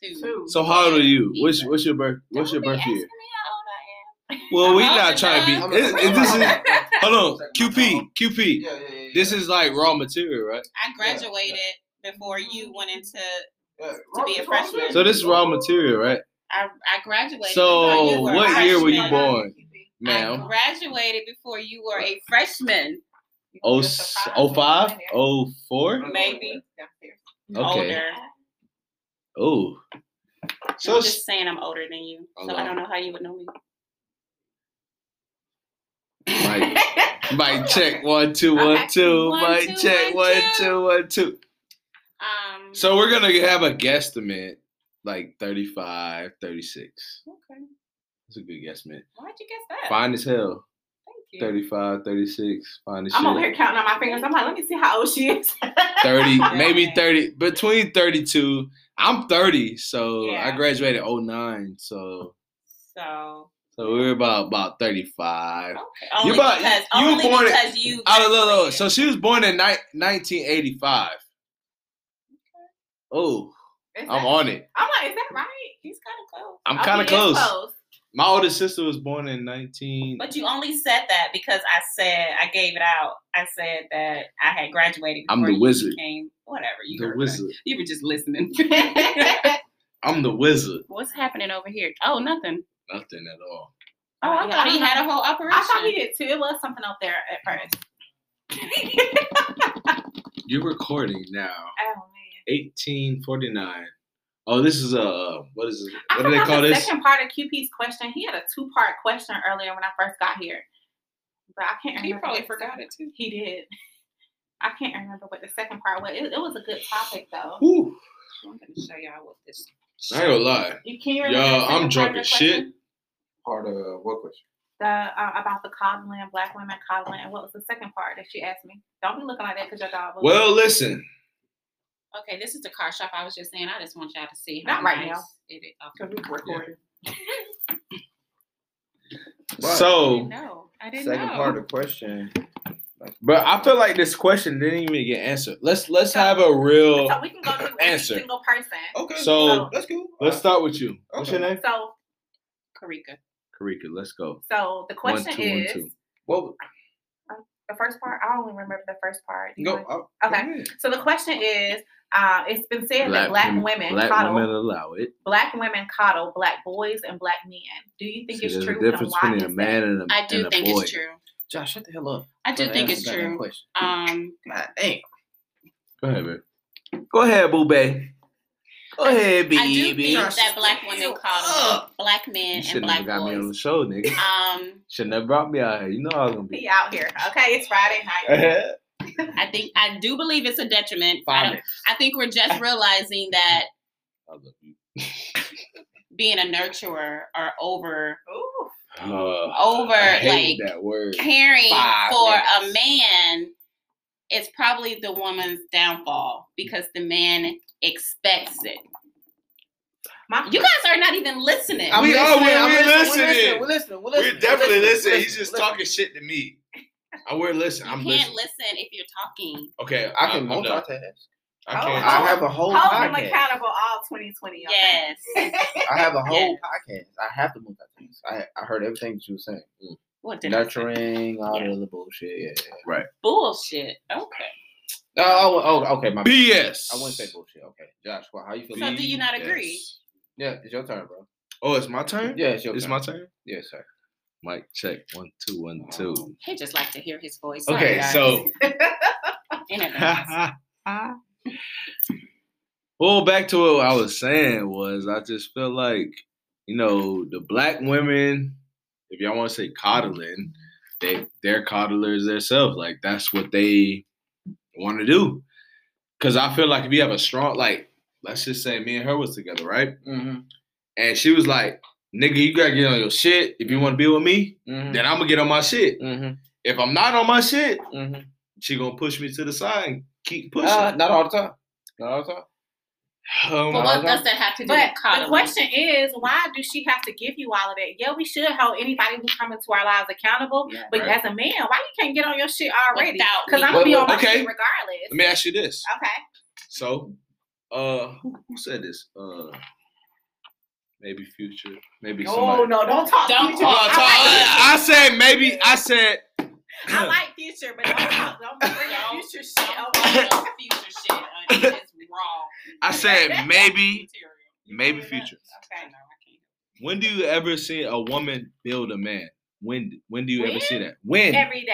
92. So how old are you? Yeah, What's what's your birth? What's your Don't be birth year? asking me how old I am. Well, we I'm not older trying to be. than- Is, is this is, hold on, QP. QP. Yeah, yeah, yeah, yeah. This is like raw material, right? I graduated before you went into. Yeah, to be a Robert, Robert. freshman. So this is raw material, right? I, I graduated. So what year were you freshman. born, I ma'am? graduated before you were a freshman. Oh, oh five, oh four. Maybe. Okay. Oh, so I'm just saying I'm older than you. So I don't know how you would know me. Mike, Mike, check one two one two. One, Mike, two, check one, one two. two one two. Um. So we're gonna have a guesstimate, like 35, 36. Okay. That's a good guesstimate. Why'd you guess that? Fine as hell. Thank you. 35, 36. Fine as hell. I'm over here counting on my fingers. I'm like, let me see how old she is. 30, maybe 30, between 32. I'm 30, so I graduated 09, so So. so we're about about 35. Okay. Only about- because, you only born in- because you. Oh, look, look. So she was born in ni- 1985. Oh, Is I'm on it. I'm like, is that right? He's kind of close. I'm Oh, kind of he is close. My older sister was born in 19. But you only said that because I said I gave it out. I said that I had graduated. I'm the you wizard. Became, whatever you the wizard. that. You were just listening. I'm the wizard. What's happening over here? Oh, nothing. Nothing at all. Oh, I Yeah, thought he don't had a whole operation. I thought he did too. It was something out there at first. You're recording now. Oh man. 1849. Oh, this is a uh, what is it? I What do they call the this? second part of QP's question. He had a two part question earlier when I first got here, but I can't He probably what- forgot it too. He did. I can't remember what the second part was. It, it was a good topic though. Whew. I'm gonna show y'all what this. I ain't gonna lie. You can you remember Y'all, I'm drunk as shit. Part of what question? The uh, about the coddling, black women coddling. And what was the second part that she asked me? Don't be looking like that because your dog. was- Well, listen. Okay, this is the car shop I was just saying. I just want y'all to see how Not right nice now. it is. because Okay. we recorded. I So, didn't know. I didn't Second know. part of the question. but I feel like this question didn't even get answered. Let's let's have a real. So we can go to every Answer. single person. Okay. So- that's cool. Let's start with you. What's your name? So Karika. Karika. Let's go. so the One question two one is two. Well, the first part. I only remember the first part. You go. want- oh, Okay. go. So the question is, uh, it's been said that black wom- women black coddle women allow it. black women coddle black boys and black men. Do you think See, it's true? a difference between a man and a, I do and a think boy. it's true. Josh, shut the hell up. I do think it's true. Um, God damn. Go ahead, babe. Go ahead, boo babe. Go ahead, I do think that black shut women the coddle hell up. black You men should and never black got me on the show, nigga. Um, Should never brought me out here. You know I was gonna He be. out here. Okay, it's Friday night. I think I do believe it's a detriment. I, don't. I think we're just realizing that I love you. being a nurturer or over Ooh. Uh, over like that word. caring Five for a man is probably the woman's downfall because the man expects it. My, You guys are not even listening. I'm We are, listening, we- I'm we listening, listening. We're listening. We're We're listening. definitely We're listening. He's just Listen. talking shit to me. I we're you I'm can't listening. listen if you're talking. Okay, I can I'm- I'm done. multitask. I Oh, can't. I have a whole hold him podcast. accountable all 2020. Okay? Yes. I have a whole Yeah. podcast. I have to multitask. I I heard everything that you were saying. Mm. What did Nurturing, all Yeah. the other bullshit. Yeah. yeah. Bullshit. Okay. Oh, oh, okay. My bad. BS. I wouldn't say bullshit. Okay, Josh. Well, how you feel? So do you not agree? BS. Yeah, it's your turn, bro. Oh, it's my turn. Yeah, it's your it's turn. my turn. Yes, sir. Mic check. One, two, one, two. He just like to hear his voice. Okay, so well, back to what I was saying was I just feel like you know the black women, if y'all want to say coddling, they they're coddlers themselves. Like that's what they want to do. Cause I feel like if you have a strong like, let's just say me and her was together, right? Mm-hmm. And she was like, nigga, you gotta get on your shit. If you want to be with me, Mhm. then I'm gonna get on my shit. Mhm. If I'm not on my shit, Mhm. she gonna push me to the side and keep pushing. Uh, not all the time. Not all the time. Um, But what does that have to do But with the question is, why do she have to give you all of that? Yeah, we should hold anybody who come into our lives accountable. Yeah, but right. as a man, why you can't get on your shit already? Without Because. I'm gonna be on my okay. shit regardless. Let me ask you this. Okay. So, uh, who, who said this? Uh, maybe Future, maybe No, somebody. no, don't talk. Don't future. Talk. I, talk- I- I said maybe. I said. I like future, but don't talk. Don't bring up Don't- future shit. don't Okay. bring up future shit. It's wrong. I said maybe. Material. You Maybe bring it up. Future. Okay, no, I can't. When do you ever see a woman build a man? When? When do you ever see that? When? Every day.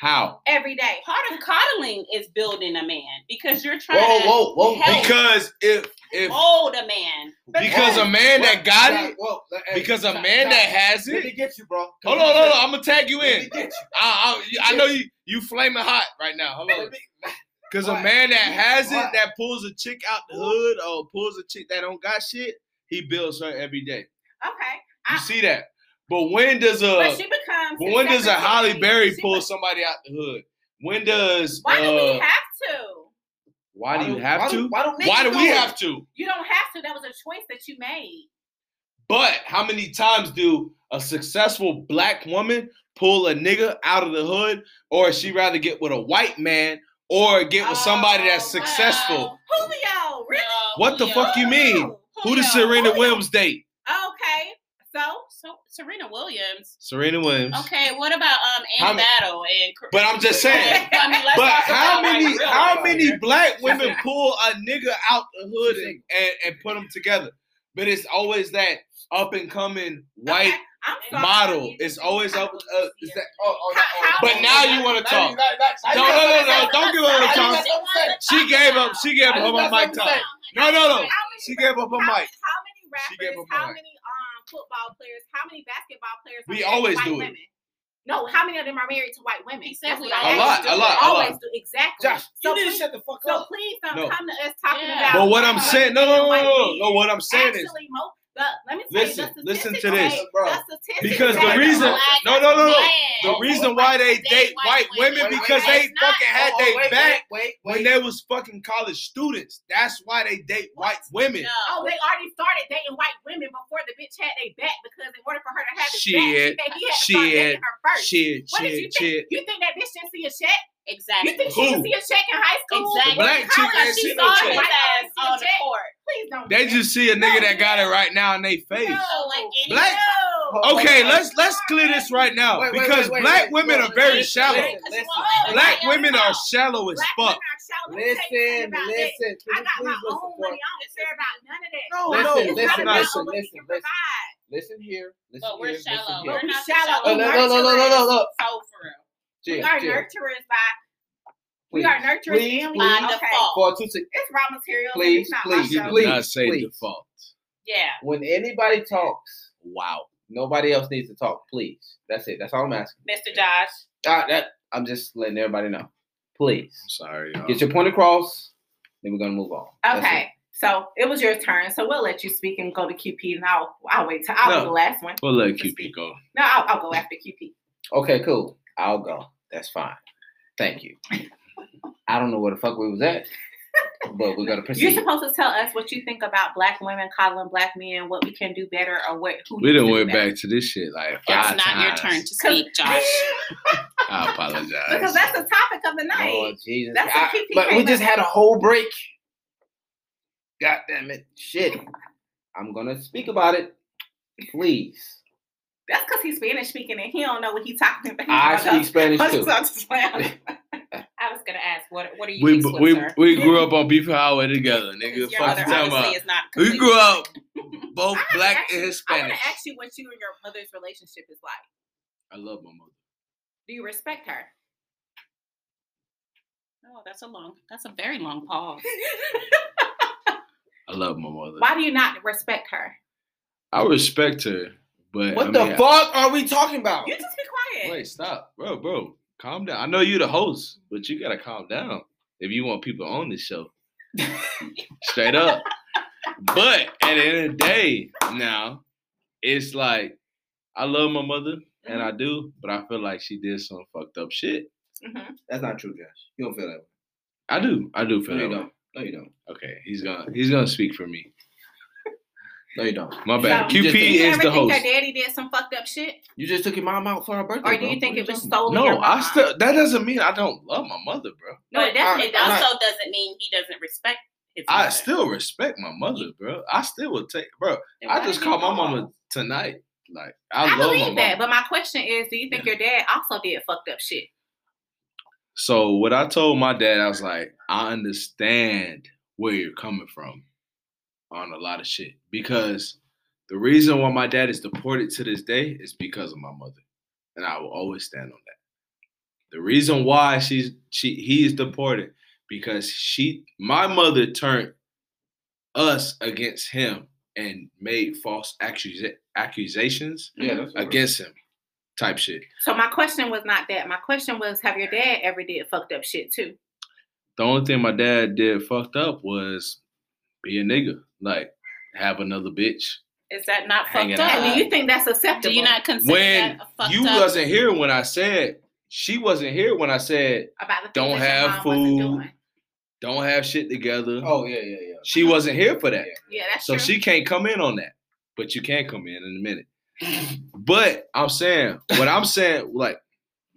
How? Every day. Part of coddling is building a man because you're trying Whoa, to whoa, whoa. help Because if if mold a man. because a man that got it, Whoa, hey, because a man stop. that has it. Let me it. get you, bro. Hold on, hold on. I'm gonna tag you Let in. me get you. I, I, I know you you flaming hot right now. Hold on. Because a man that has it, that pulls a chick out the hood or pulls a chick that don't got shit, he builds her every day. Okay. You I- see that? But when does a But she becomes. but when does a secretary. Halle Berry pull be- somebody out the hood? When does Why do we uh, have to? why do you have why to? Why don't Why do we it? have to? You don't have to. That was a choice that you made. But how many times do a successful black woman pull a nigga out of the hood, or she rather get with a white man, or get with somebody that's Oh, successful? wow. Julio, really? No, What the Julio. fuck you mean? Who does Serena Julio. Williams date? Okay. So So Serena Williams. Serena Williams. Okay, what about um How Andy ma- Battle and? But I'm just saying. I mean, let's But how about, like, many how life many here. black women pull a nigga out the hood and, and, and put them together? But it's always that up and coming white. okay, model. It's always up. Uh, is that? Oh, oh, oh, oh, But now you wanna talk. you got- now- No, no, no, no! Don't give her I the just time. got something to say. She gave up. She gave up her mic time. No, no, no. She gave up her mic. How many She gave rappers? up her How mic. Many football players? How many basketball players? are We married to always white do it. women? No, how many of them are married to white women? He said That's we what I A always lot, do a it. lot, a Always lot. do exactly. Josh, so you need to please, shut the fuck so up. So please don't No. come to us talking Yeah. about. But what I'm saying, no, no, no, no, no. What I'm saying is, Actually, mo- the, let me tell Listen, you, listen to this. say- Bro. the Because the reason- no, no, no, no. The reason why they date date white white women women. because Wait, they not- fucking had Oh, their back wait, wait, when they was fucking college students. That's why they date white women. No. Oh, they already started dating white women before the bitch had their back because in order for her to have his Shit. back, she, said he had to start Shit. dating her first. Shit, What did you shit, think? shit. You think that bitch didn't see a check? Exactly. You think she Who? didn't see a check in high school? Exactly. The black chick college, ain't she see no saw check. his His ass ass on on the the court. Please don't. They just see a nigga that got it right now in their face. No. Like Black- No. Okay, let's let's clear this right now Wait, wait, because wait, wait, black wait, women wait, are very listen, shallow. listen, listen. Black Black women are shallow as Black fuck. women are shallow. Let me tell you something Listen, about that. listen. Can I you got my please listen own for money. I don't care about none of that. No, Listen, no, it's listen, not about listen, what we listen, can listen. provide. Listen here. Listen But we're here, shallow. Listen We're here. not the shallow. Shallow. no, no, no, no, no, no, no. So for real. We are chill. nurturers by we are nurturers Please, and we please. By okay. default. For two sec- It's raw material. and Please, not please, my You please. not say please. default. Yeah. When anybody talks, Wow. nobody else needs to talk. Please. That's it. That's all I'm asking. Mr. Josh. Ah, that, I'm just letting everybody know. Please. I'm sorry. y'all. Get your point across. Then we're gonna move on. That's it. Okay. So it was your turn. So we'll let you speak and go to QP, and I'll I'll wait till I'll No. be the last one. We'll let QP speak. go. No, I'll, I'll go after QP. Okay, cool. I'll go. That's fine. Thank you. I don't know where the fuck we was at, but we're gonna You're supposed to tell us what you think about black women coddling black men, what we can do better, or what who We needs done to went better. back to this shit like It's five not your turn to speak, Josh. I apologize. because that's the topic of the night. Oh Jesus! That's what I- PP but we just had a whole break. God damn it! Shit! I'm gonna speak about it. Please. That's because he's Spanish speaking and he don't know what he's talking about. I speak Spanish too. I'm just playing. I was gonna ask, what what are you we mixed we we grew up on Buford Highway together, nigga. Your Fuck mother you talking about? is not. We grew up both I have to black and you- I want Hispanic. to ask you what you and your mother's relationship is like. I love my mother. Do you respect her? Oh, that's a long. That's a very long pause. I love my mother. Why do you not respect her? I respect her, but What I the mean, fuck are we talking about? You just be quiet. Wait, stop, bro, bro. Calm down. I know you're the host, but you gotta calm down if you want people on this show. Straight up. But at the end of the day, now it's like I love my mother and Mm-hmm. I do, but I feel like she did some fucked up shit. Mhm. That's not true, Josh. You don't feel that way. I do. I do feel No, that you way. don't. No, you don't. Okay, he's gonna he's gonna speak for me. No, you don't. My bad. So, you QP just- you is ever the think host. your daddy did some fucked up shit, You just took your mom out for her birthday. or do bro. you think What it was stolen? No. I still that doesn't mean I don't love my mother, bro. No, But it definitely does. I'm also doesn't mean he doesn't respect his I still respect my mother, bro. I still would take, bro. Then I just did called my go mama off? tonight. Like I, I, love my believe mama. that, but my question is, do you think your dad also did fucked up shit? So what I told my dad, I was like, I understand where you're coming from on a lot of shit because the reason why my dad is deported to this day is because of my mother, and I will always stand on that. The reason why she's she he is deported because she my mother turned us against him and made false accusa- accusations Yeah, that's what- against him, type shit. So my question was not that. My question was, have your dad ever did fucked up shit too? The only thing my dad did fucked up was be a nigga, like have another bitch. Is that not Hanging fucked up? And do you think that's acceptable? Do you not consider When that fucked you up? wasn't here when I said she wasn't here when I said about the don't have food. don't have shit together. Oh yeah, yeah, yeah. She wasn't here for that, Yeah, that's so true. she can't come in on that. But you can come in in a minute. But I'm saying what I'm saying, like,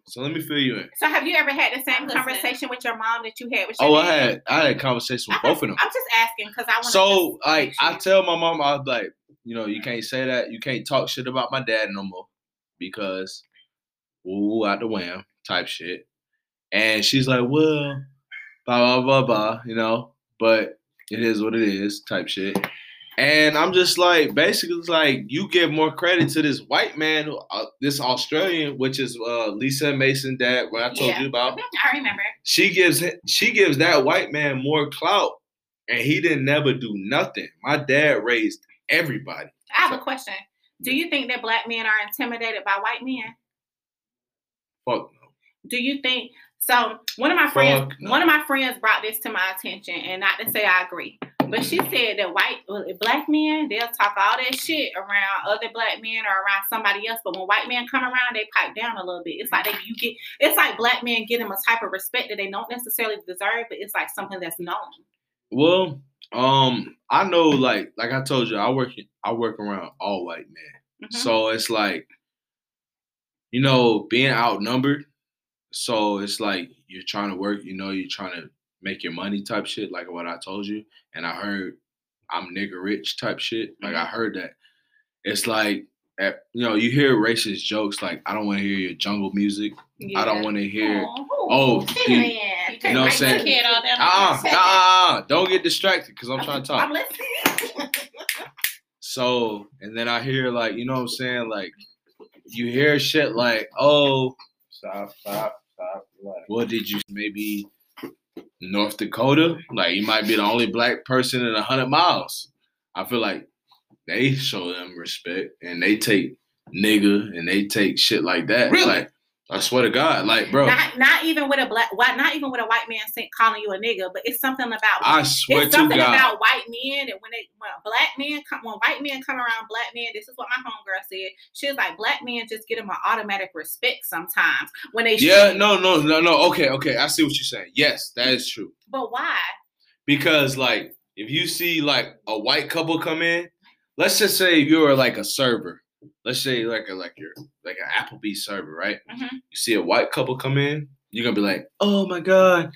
so let me fill you in. So have you ever had the same I'm conversation with your mom that you had with your Oh, I had I had a conversation with I'm both of them. I'm just asking because I want So like I tell my mom, I was like, you know, you can't say that, you can't talk shit about my dad no more because ooh out the wham type shit. And she's like, well, blah blah blah blah, you know, but it is what it is, type shit. And I'm just like, basically, it's like you give more credit to this white man, uh, this Australian, which is uh, Lisa Mason dad, what I told Yeah. you about I remember. she gives she gives that white man more clout and he didn't never do nothing my dad raised everybody I have a question. Do you think that black men are intimidated by white men? fuck no Do you think so? One of my friends, no. one of my friends brought this to my attention, and not to say I agree, but she said that white black men they'll talk all that shit around other black men or around somebody else, but when white men come around, they pipe down a little bit. It's like they, you get, it's like black men get them a type of respect that they don't necessarily deserve, but it's like something that's known. well um i know like like i told you i work i work around all white men Mhm. so it's like you know being outnumbered so it's like you're trying to work you know you're trying to make your money type shit like what i told you and i heard i'm nigga rich type shit like mm-hmm. i heard that it's like at, you know you hear racist jokes like i don't want to hear your jungle music i don't want to hear Oh, Cinnamon. you- you know what I'm saying? Kid all down the uh-uh, don't get distracted because i'm trying to talk I'm listening. So, and then I hear like, you know what I'm saying? Like, you hear shit like, oh, Stop, stop, stop. Relax. what did you maybe North Dakota? Like, you might be the only black person in a hundred miles. I feel like they show them respect and they take nigga and they take shit like that. Really? Like, I swear to God, like, bro, Not, not even with a black, not even with a white man saying, calling you a nigga, but it's something about I swear it's to something God. about white men and when they when black men come when white men come around black men, this is what my homegirl said. She was like, black men just get them an automatic respect sometimes when they yeah, should. no, no, no, no. Okay, okay. I see what you're saying. Yes, that is true. But why? because like if you see like a white couple come in, let's just say you're like a server. Let's say like a like you're like an Applebee's server, right? Mhm. You see a white couple come in, you're gonna be like, oh my god,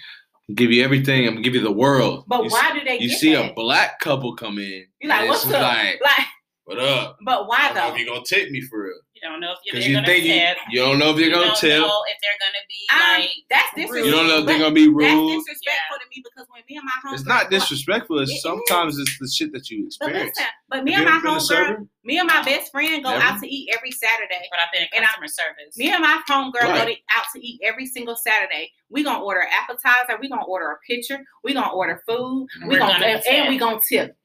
I'll give you everything. I'm gonna give you the world. But you why see, do they you see that? a black couple come in? You're like, what's up? Like, Like, what up? but why though? you're gonna take me for real. You don't know if you're Because they're you gonna think you, tip. you don't know if you're You gonna don't tip. know if they're gonna be Um, like that's rude. disrespectful. You don't know if they're gonna be rude. That's rude. disrespectful to me because when me and my homegirl It's not go- disrespectful. It It's is. sometimes it's the shit that you But experience. listen, but me and my ever been homegirl, me and my best friend go Never? out to eat every Saturday. but I've been in And I- customer service. Me and my homegirl go to, out to eat every single Saturday. We gonna order appetizer. We gonna order a pitcher. We gonna order food. We We're gonna, gonna and, tip. and we gonna tip.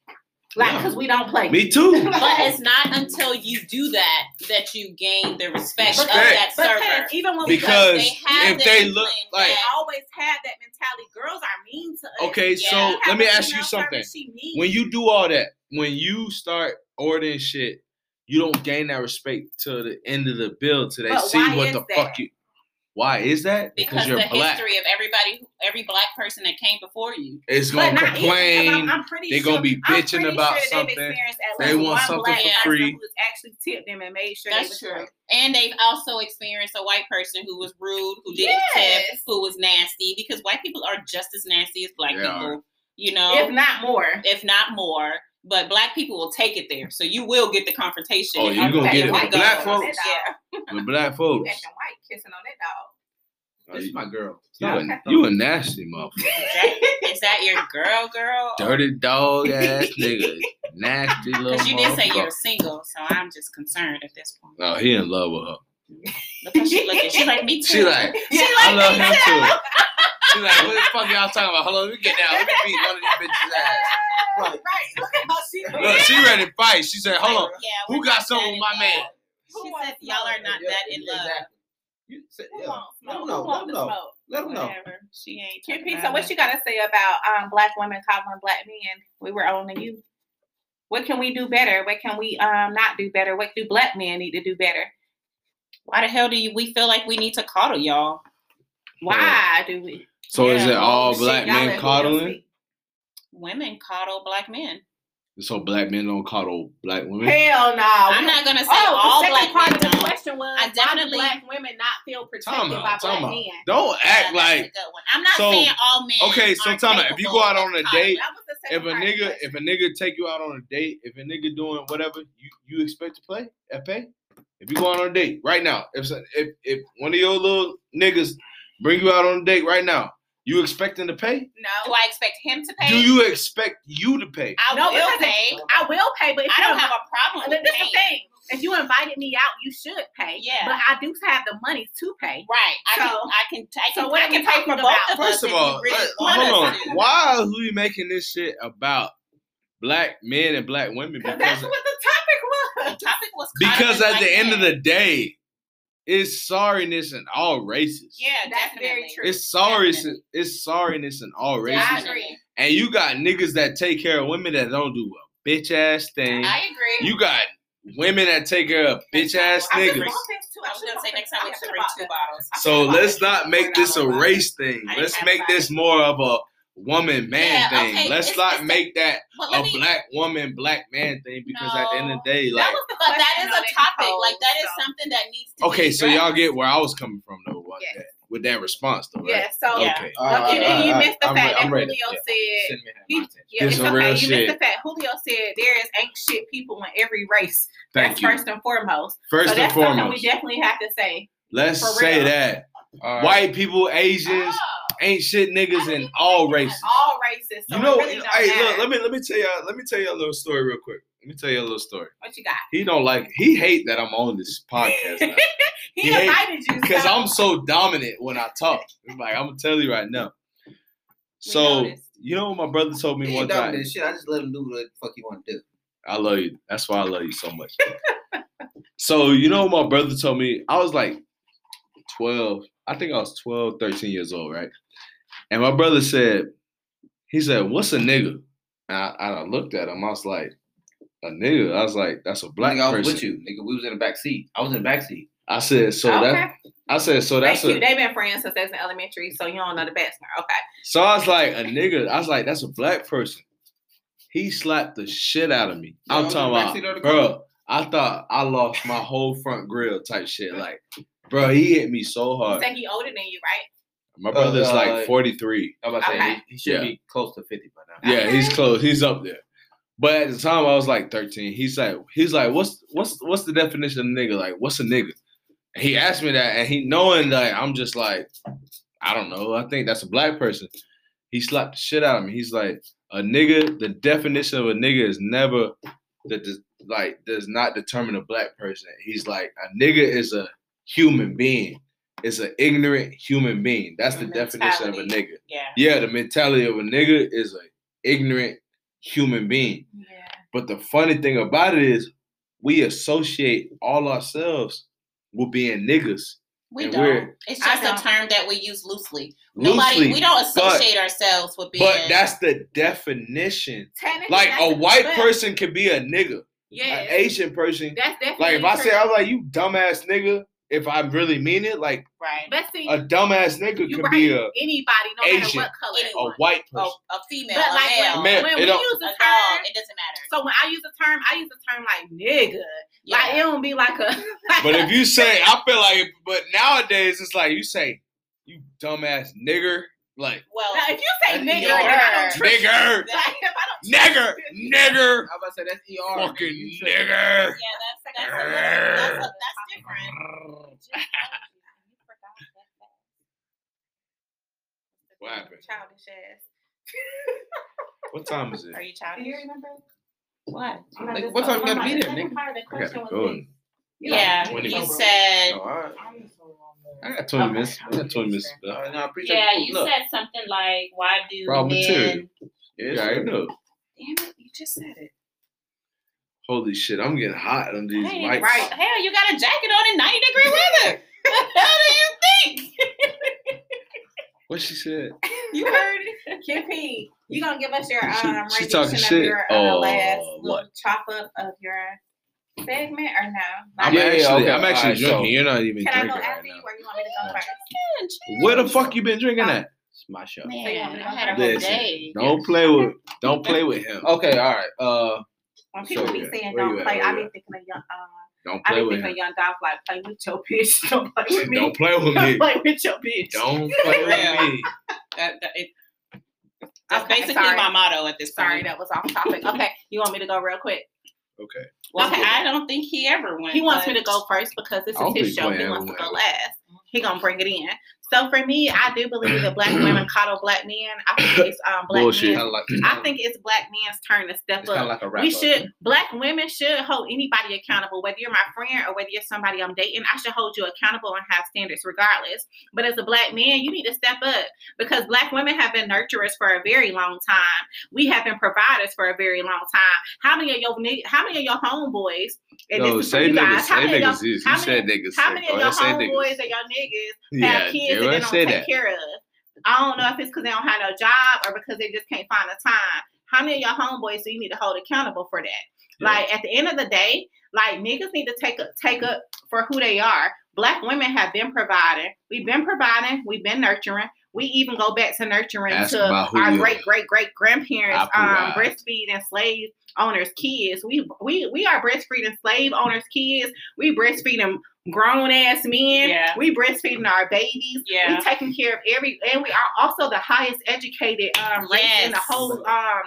Like, Yeah. cause we don't play. Me too. But it's not until you do that that you gain the respect, of Respect. that But server. Pam, even when we Because they have if they look inkling like we that- always had that mentality. Girls are mean to us. Okay, Yeah. so let me ask you something. server, she mean. When you do all that, when you start ordering shit, you don't gain that respect till the end of the bill till they But see what the that? fuck you. Why is that? Because you're the black. history of everybody, every black person that came before you. It's But gonna not even, 'cause complain. I'm, I'm pretty They sure, gonna be bitching about sure something. They've experienced at They least want something black for free. Who's actually tipped them and made sure That's true. straight. And they've also experienced a white person who was rude, who didn't Yes. tip, who was nasty, because white people are just as nasty as black They people. are. You know, If not more. if not more. But black people will take it there, so you will get the confrontation. Oh, if you you gonna get it. white black folks- Yeah. With black folks. Black and white kissing on that dog. Oh, this is my girl. You Okay. a, you a nasty motherfucker. Is that- Is that your girl, girl? Dirty dog ass nigga. Nasty little Because you did say you're single, so I'm just concerned at this point. Oh, he in love with her. Look how she looking. She's like me too. She like, She I like love me him too. Too. She like, what the fuck y'all talking about? Hold on, let me get down. Let me beat one of these bitches' ass. Right. Look at how she Look, she ready to fight. She said, hold on. Yeah, Who got not something with my in man? She said y'all are not that in love. Exactly. You said, Who yeah. wants Let smoke? them know. Who Let wants them the know. smoke? Let them know. Whatever. She ain't. talking QP, about so what you got to say about um, black women coddling black men? We were on to you. What can we do better? What can we um not do better? What do black men need to do better? Why the hell do you? We feel like we need to coddle y'all. Why do we? So is it all Oh, shit, black men coddling? Women coddle black men. So black men don't coddle black women? Hell no. I'm not gonna say Oh, all the black second part men of the question was I why do definitely- black women not feel protected Time by black time out. men? Don't act that's a like. I'm not So, saying all men. okay, so aren't time. If you go out on a date, That was the if a part of the nigga if a nigga take you out on a date, if a nigga doing whatever, you you expect to play at pay? If you go out on a date right now, if if if one of your little niggas bring you out on a date right now, you expecting to pay? No. do no, I expect him to pay? Do you expect you to pay? I No, will pay. I will pay, but if I you don't have a problem Look, with this is paying. the thing. If you invited me out, you should pay. Yeah. But I do have the money to pay. Right. I can. So- I can. I can. so what I can pay for both about? of First us of all, you really let- hold on. Why are we making this shit about black men and black women? Because that's what the topic was. The topic was because at the black end of the day, it's sorriness in all races. Yeah, That's definitely. very true. It's sorry. Definitely. It's sorriness in all races. I agree. And you got niggas that take care of women that don't do a bitch ass thing. I agree. You got women that take care of bitch ass I I niggas. agree. I I was gonna say next time we should bring two bottles. So let's not make this a race thing. Let's make this more of a woman man Yeah, thing. okay, Let's it's- not it's the- make that But a me. black woman black man thing because at the end of the day, That like was the But that question is that a topic. Like that is something that needs to. okay, be so y'all get where I was coming from though with Yes. that with that response though, right? Yeah, so Yeah. Okay. All right, Okay, uh, all right, you all right. missed the I'm fact re- that I'm ready. Julio Yeah. said he, yeah, it's some okay. real you shit. missed the fact Julio said there is ain't shit people in every race. Thank that's you. first and foremost. First so and foremost, something we definitely have to say. let's say that All right. white people, Asians, Oh, ain't shit niggas in all races. all races. So You know, it really hey, matter. look, let me let me tell y'all let me tell you a little story real quick. Let me tell you a little story. what you got? He don't like he hate that I'm on this podcast now. he Yeah, invited you Because so- I'm so dominant when I talk. It's like I'm gonna tell you right now. So noticed. you know what my brother told me He one time. shit. I just let him do what the fuck he want to do. I love you. That's why I love you so much. so you know what my brother told me? I was like 12. I think I was 12, 13 years old, right? And my brother said, he said, what's a nigga? And I, I looked at him. I was like, a nigga? I was like, that's a black Nigga, I was person. with you, nigga. We was in the back seat. I was in the back seat. I said, so okay. that I said, so that's Thank a you. They've been friends since they was in elementary, so you don't know the best. Okay. So I was like, a nigga, I was like, that's a black person. He slapped the shit out of me. Yeah, I I'm was in the talking about, the car. bro, I thought I lost my whole front grill type shit. Like, bro, he hit me so You hard. say he older than you, right? My brother's Uh, like 43. I'm about to say he, he should Yeah. be close to fifty by now. Yeah, he's close. He's up there. But at the time I was like 13. He's like, he's like, what's what's what's the definition of nigga? Like, what's a nigga? And he asked me that, and he knowing that I'm just like, I don't know. I think that's a black person. He slapped the shit out of me. He's like, a nigga. The definition of a nigga is never that like does not determine a black person. He's like, a nigga is a human being. It's an ignorant human being. That's the The definition of a mentality. nigga. Yeah. Yeah, the mentality of a nigga is a ignorant human being. Yeah. But the funny thing about it is we associate all ourselves with being niggas. We And don't. It's just don't. a term that we use loosely. Nobody. Loosely, we don't but- associate ourselves with being. But that's the definition. Like a white but- person can be a nigga. Yeah. An Asian person, That's definitely like if I say I was like you dumbass nigga, if I really mean it, like Right. but see, a dumbass nigga could right. be a, anybody, no matter what color. Anyone. a white person. Oh, a female, But a like male, Man, when, it when we use a the dog, term, it doesn't matter. so when I use the term, I use the term like nigga. Yeah. Like it don't be like a. But if you say, I feel like, but nowadays it's like you say, you dumbass nigger, like well, Now, if you say nigger, ER. then I don't trust you. nigger, Like, if I don't nigger, nigger, I was about to say that's ER. fucking nigger. yeah, that's that's a that's, a, that's different. What happened? Childish ass. What time is it? Are you childish? Do you remember? What? You know, what time you gotta be there, nigga? part of the I gotta go. this. Yeah, 20 you said. Oh, all right. I got 20 Okay. minutes. I got 20 minutes. All left. no, I appreciate Yeah, you you pulling up. said something like, "Why do Raw men?" material. Yeah, Yeah, I know. Damn it, you just said it. Holy shit, I'm getting hot on these Hey, mics. right? Hell, you got a jacket on in ninety degree weather. what the hell do you think? What she said? You heard it? Kippy, you gonna give us your She- um she rendition talking of shit? your uh, Oh, last what? chop up of your segment or no? I'm Yeah, yeah, actually, okay. I'm actually Alright, drinking. so- You're not even Can I drinking go right after you now. or you want me to go first? Where the fuck you been drinking at? It's my show. So you want Man, me I had a whole day. don't play with, don't play with him. Okay, all right. Uh, When people So, be yeah, saying where don't play, Where I you be thinking of young um Don't I play be with thinking him. young Dolph like play with your bitch. Don't play with me. Don't play with Don't me. play with your bitch. Don't play with me. That, that, it, that's Okay, basically sorry. my motto at this Sorry, point. that was off topic. Okay, you want me to go real quick? Okay. Well, Okay. I don't think he ever went. He wants me to go first because this is his show. He wants to go last. He gonna bring it in. So for me, I do believe that black women coddle black men. I think it's um black Bullshit. men. kind like. I think it's black men's turn to step it's up. like a rap. We up. should black women should hold anybody accountable, whether you're my friend or whether you're somebody I'm dating. I should hold you accountable and have standards regardless. But as a black man, you need to step up because black women have been nurturers for a very long time. We have been providers for a very long time. How many of your how many of your homeboys? And Yo, this is for say you guys. niggas. How Say many niggas. your- is. how You said many- niggas. how say- many go of your ahead, say niggas. homeboys and your niggas Yeah, have kids that they don't say take that. care of? I don't know if it's because they don't have no job or because they just can't find the time. How many of your homeboys do you need to hold accountable for that? Yeah. Like at the end of the day, like niggas need to take up take up for who they are. Black women have been providing. We've been providing. We've been nurturing. We even go back to nurturing Ask to our great great great grandparents, um, provide. breastfeeding slave owners' kids. We we we are breastfeeding slave owners' kids. We breastfeeding grown ass men. Yeah. We breastfeeding our babies. Yeah. We taking care of every, and we are also the highest educated um, race in the whole. Um,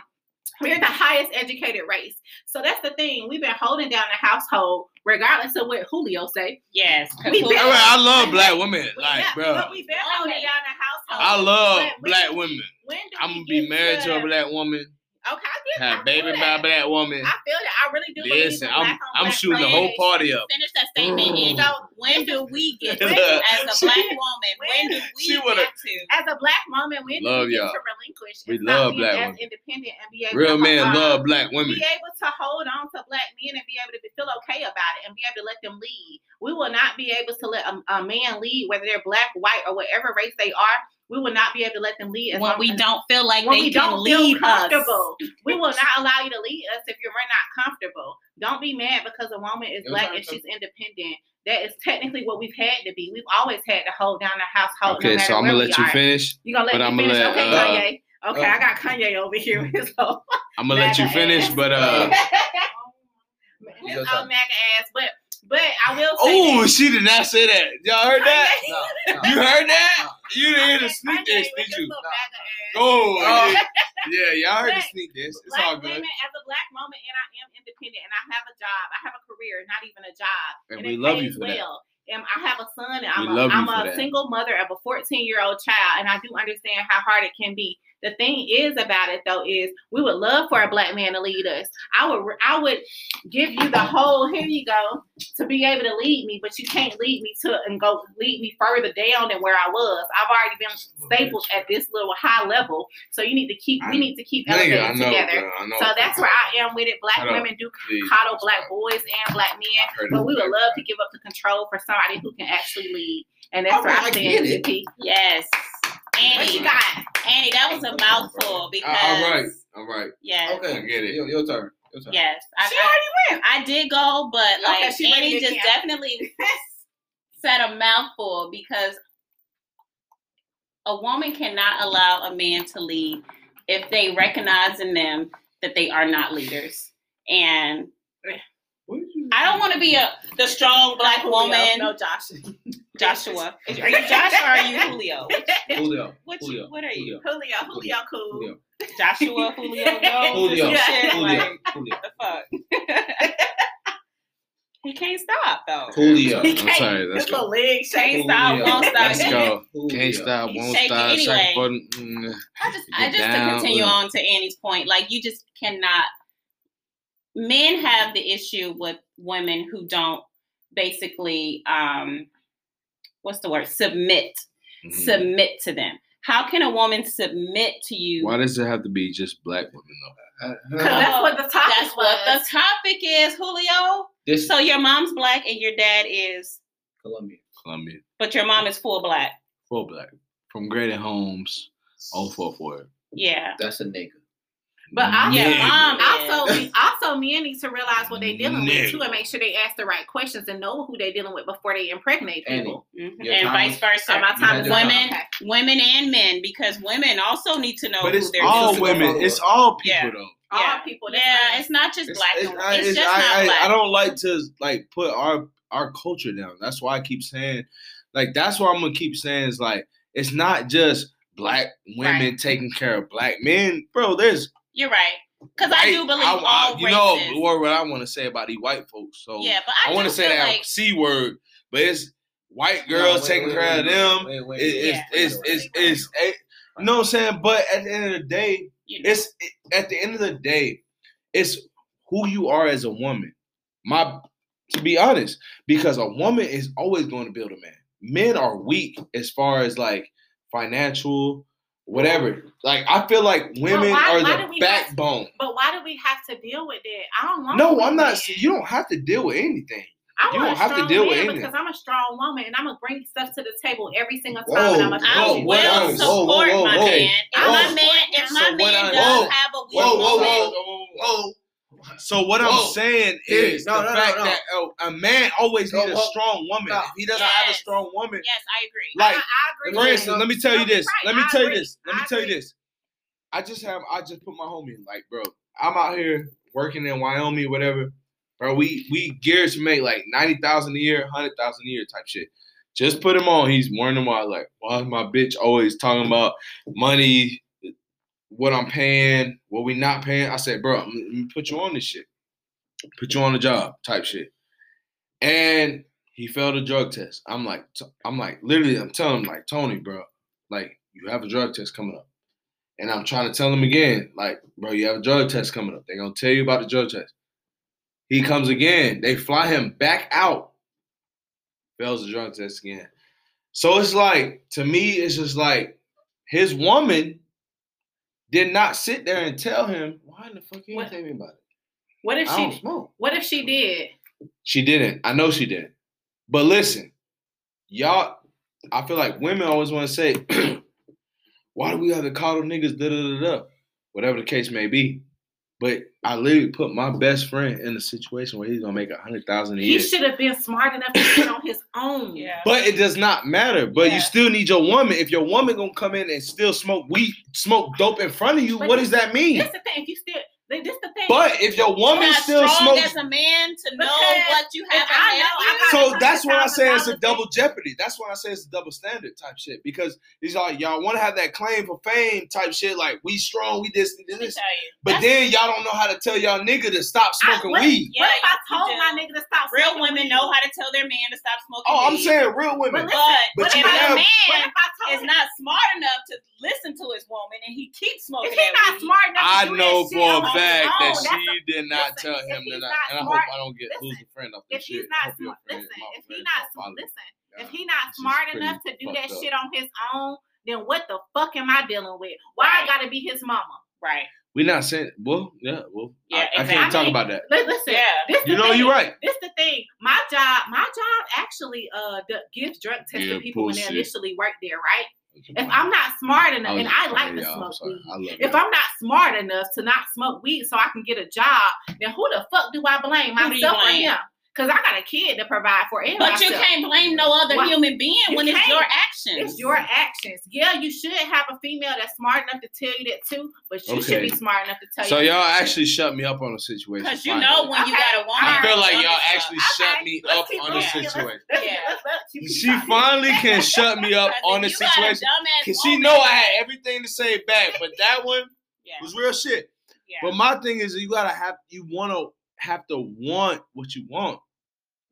we're the highest educated race. So that's the thing. We've been holding down the household, regardless of what Julio say. Yes. We been- I, I love black women. We- Like, yeah, bro. but we've been holding down the household. I love when black we- women. When I'm gonna be married to a black woman. Okay, I get. I Have baby feel by a that. black woman. I feel that. I really do. Listen, I'm I'm shooting the whole party up. Finish that statement. And So when do we get to, as a black woman? When do we she get wanna- as a black woman, when Love do we y'all. to relinquish? We love black women. independent and be able Real to, men love black women. Be able to hold on to black men and be able to feel okay about it and be able to let them lead. We will not be able to let a, a man lead, whether they're black, white, or whatever race they are. We will not be able to let them lead as When long we don't feel like when they we don't lead feel us. comfortable. We will not allow you to lead us if you're not comfortable. Don't be mad because a woman is black and she's independent. That is technically what we've had to be. We've always had to hold down the household. Okay, no so I'm gonna let you are. finish. You gonna let but me I'ma finish? let, okay, uh, Kanye. Okay, uh, I got Kanye over here. with his whole I'm gonna let you MAGA finish, ass. but uh his Your old turn. MAGA ass. But but I will say Oh, she did not say that. Y'all heard that? No, no. You heard that? You didn't hear the sneak this, did you? little MAGA. Oh, yeah. yeah, y'all heard the sneak this. It's black all good. women, as a black woman, and I am independent, and I have a job. I have a career, not even a job, And and, we it love you pays for that. well. And I have a son, and I'm We love a, you I'm a single mother of a 14 year old child, and I do understand how hard it can be. The thing is about it though is we would love for a black man to lead us. I would I would give you the whole here you go to be able to lead me, but you can't lead me to and go lead me further down than where I was. I've already been stapled at this little high level, so you need to keep we need to keep elevating together. know. So that's where I am with it. Black women do coddle black boys and black men, but we would love to give up the control for somebody who can actually lead. And that's I where I stand, get Yes. What Annie, you got? Annie, that was a mouthful because Uh, all right, all right. yes. Okay, I get it. Your, your turn. It's all right. Yes, I, She I, already went. I did go, but like ready Annie just get- definitely said a mouthful because a woman cannot allow a man to lead if they recognize in them that they are not leaders. And What did you- I don't want to be a the strong black Julio. woman, No, Josh. Joshua. Are you Josh or are you Julio? Julio. Which, Julio. what are you? Julio, Julio, cool. Julio. Joshua, Julio, Jones, Julio. or? Julio. Like, Julio. the fuck? he can't stop though. Julio. He I'm can't- sorry, let's his go. little legs Can't shaking. stop, Julio. won't stop. Let's go. Can't stop, won't shaking stop. anyway. Second. Mm. I just, I just down, to continue on to Annie's point, like you just cannot. Men have the issue with women who don't basically, um, what's the word? Submit, Mhm. submit to them. How can a woman submit to you? Why does it have to be just black women though? Uh, Cause that's what the topic That's what the topic is, Julio. This So your mom's black and your dad is, Columbia. Columbia. but your mom is full black. Full black. From Grady Homes. Oh four four. Yeah. That's a nigga. But also, Yeah, Nigga. mom also, we, also, men need to realize what they're dealing with too, and make sure they ask the right questions and know who they're dealing with before they impregnate Annie. people. Mhm. And time vice versa. So my time is You had up. women, Okay. women and men, because women also need to know But who it's they're all dealing with. women. It's all people Yeah. though. All Yeah. people. Yeah, it's not just It's- black. it's- and I. It's, it's- just I, not I- black. I don't like to like put our our culture down. That's why I keep saying, like, that's why I'm gonna keep saying is like, it's not just black women Right. taking care of black men, bro. There's You're right. Because I do believe I- all I- you know races. what, what I want to say about these white folks. So yeah, but I, I, want to say that like c word, but it's white No, girls wait, taking wait, care wait, of wait, them. wait, wait, It- wait, it's, Yeah. it's, it's, it's, it's, you know what I'm saying? But at the end of the day, you know, it's it, at the end of the day, it's who you are as a woman. My to be honest, because a woman is always going to build a man. Men are weak as far as like financial, whatever. Like I feel like women why- are why the do we have- backbone. But why do we have to deal with that? I don't want. No, to I'm not. You don't have to deal with anything. I you don't have to deal with anything. because I'm a strong woman and I'm gonna bring stuff to the table every single time. Whoa, and I'm gonna I whoa, will whoa, whoa, support whoa, my man. If Whoa. my man, if my what man does whoa, have a Whoa, whoa, whoa, whoa, whoa. So what Whoa. I'm saying is no, the no, no, fact no. that oh, a man always No, needs a strong woman. No. If he doesn't have a strong woman, yes, I agree. like I, I agree. for instance, let me tell you this. right, Let me I tell you this. Let me I tell you this. I just have I just put my homie in, like, bro. I'm out here working in Wyoming, whatever. Bro, we we geared to make like ninety thousand a year, hundred thousand a year type shit. Just put him on. He's wondering why, like, why is my bitch always talking about money, what I'm paying, what we not paying? I said, bro, let me put you on this shit. Put you on the job type shit. And he failed a drug test. I'm like, I'm like, literally, I'm telling him, like, Tony, bro, like, you have a drug test coming up. And I'm trying to tell him again, like, bro, you have a drug test coming up. They're gonna tell you about the drug test. He comes again. They fly him back out. Fails the drug test again. So it's like, to me, it's just like his woman did not sit there and tell him, Why in the fuck you What- didn't tell me about it? What if I don't she? smoke. What if she did? She didn't. I know she didn't. But listen, y'all, I feel like women always want to say, why do we have to coddle niggas, da da da da, whatever the case may be. But I literally put my best friend in a situation where he's gonna make a hundred thousand a year. He should have been smart enough to sit on his own. Yeah. But it does not matter. But Yeah. you still need your woman. If your woman gonna come in and still smoke weed, smoke dope in front of you, But what does that mean? That's the thing. If you still, like, this the thing. But if your woman not still strong smokes as a man to know what you have I know I So that's what I say it's a double jeopardy. That's why I say it's a double standard type shit. Because these are y'all want to have that claim for fame type shit, like we strong, we this, we Let me this. But That's- then y'all don't know how to tell y'all nigga to stop I- smoking what- weed. Yeah, what if I you- you told my nigga to stop? real smoking women weed? know how to tell their man to stop smoking Oh, I'm saying real women. But But, But but you if a man if I told is not smart enough to listen to his woman and he keeps smoking If he that not weed, smart enough to I do know that shit for a on his fact own, that that's she a- did not listen, tell him he's that. not And I hope I don't get listen, lose a friend off if this he's shit. I not smart, friend- listen. If he friend not don't follow. listen, if Yeah. he not smart enough to do that up. shit on his own, then what the fuck am I dealing with? Why I gotta be his mama? right? We not saying well, yeah, well, Yeah, I, I can't talk I mean, about that. Li- Listen, Yeah. this You know, thing. you're right. This the thing. My job, my job actually uh gives drug tests Yeah, to people when they initially work there, right? If I'm not smart enough, was and I like to y'all. I'm smoke weed. If it. I'm not smart enough to not smoke weed so I can get a job, then who the fuck do I blame? Who do you Myself or him? Because I got a kid to provide for and But you can't blame no other Why- human being when it's can't. your actions. It's your actions. Yeah, you should have a female that's smart enough to tell you that too, but you should be smart enough to tell So you. So y'all that too. actually shut me up on a situation. Because you know when you got a woman. I feel like y'all actually stuff. shut me let's up on a. Yeah. Situation. let's- Yeah. let's- let's She talking. finally can shut me up on a if you got situation. Cause she know I had everything to say back, but that one Yeah. was real shit. yeah. But my thing is, you gotta have, you wanna have to want what you want.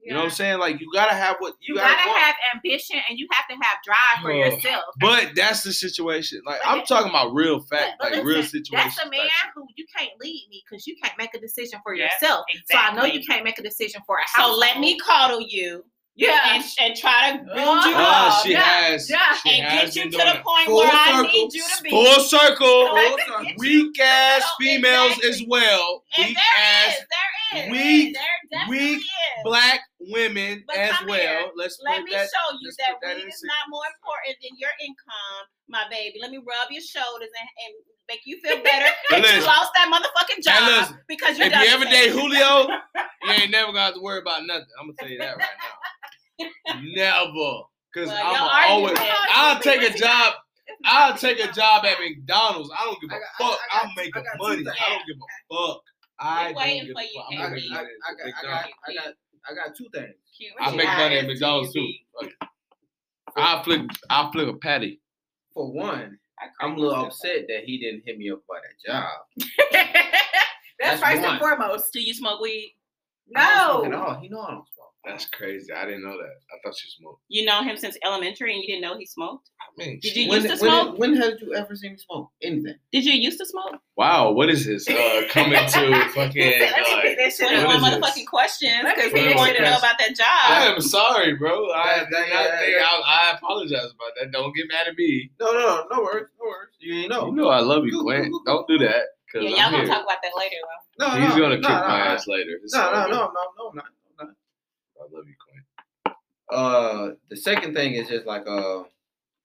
You know what I'm saying? Like you gotta have what you, You gotta want. have ambition and you have to have drive for Oh. yourself. But that's the situation. Like But I'm talking about real fact, But- but like real situation. That's a man like- who you can't lead me because you can't make a decision for Yeah, yourself. So I know you can't make a decision for a house. So let me coddle you yeah, and, and try to build you Oh, up Oh, she yeah, has. yeah. She and has get you to the point Full where I circle. need you to be. Full circle. Full circle. Get Weak ass So, females exactly. as well. And Weak there ass is, there is, weak- there weak is. black women But as well. here. Let's Let put me that. show you that put that weed is not more important than your income, my baby. Let me rub your shoulders and, and make you feel better But that you lost that motherfucking job listen, because you If done you ever date. Julio, you ain't never gonna have to worry about nothing. I'm gonna tell you that right now. Never. Cause Well, I'm always. I'll take a job. I'll take a job at McDonald's. I don't give a I got- fuck. I got- I'm making got money. things. I don't give a fuck. I We're don't waiting give for a you, fuck. I, I'm I, Henry. making I, money I, at got, I, got, I got, I got two things. Cute. I make money at McDonald's too. I flip. I flip a patty. For one, I'm a little upset that he didn't hit me up for that job. That's That's first one. and foremost. Do you smoke weed? I at No. all. He know I don't smoke. That's crazy. I didn't know that. I thought you smoked. You know him since elementary and you didn't know he smoked? I mean, Did you when, used to when, smoke? When have you ever seen him smoke anything? Did you used to smoke? wow, what is this? Uh, coming to fucking. He said, "Let me uh, pick that shit Twenty up." What one this? motherfucking questions because pick he wanted to know about that job. I am sorry, bro. I, That- that- did yeah, think- yeah. I, I apologize about that. Don't get mad at me. No, no, no worries, no worries. You ain't know. You know I love you, Go, Quinn. go, go, Don't do that. Cause Yeah, I'm y'all gonna here. talk about that later though. No, He's no, gonna no, kick no, my I- ass later. It's No, all no, no, no, no, I'm not. I'm not. I love you, Quinn. Uh, the second thing is just like uh,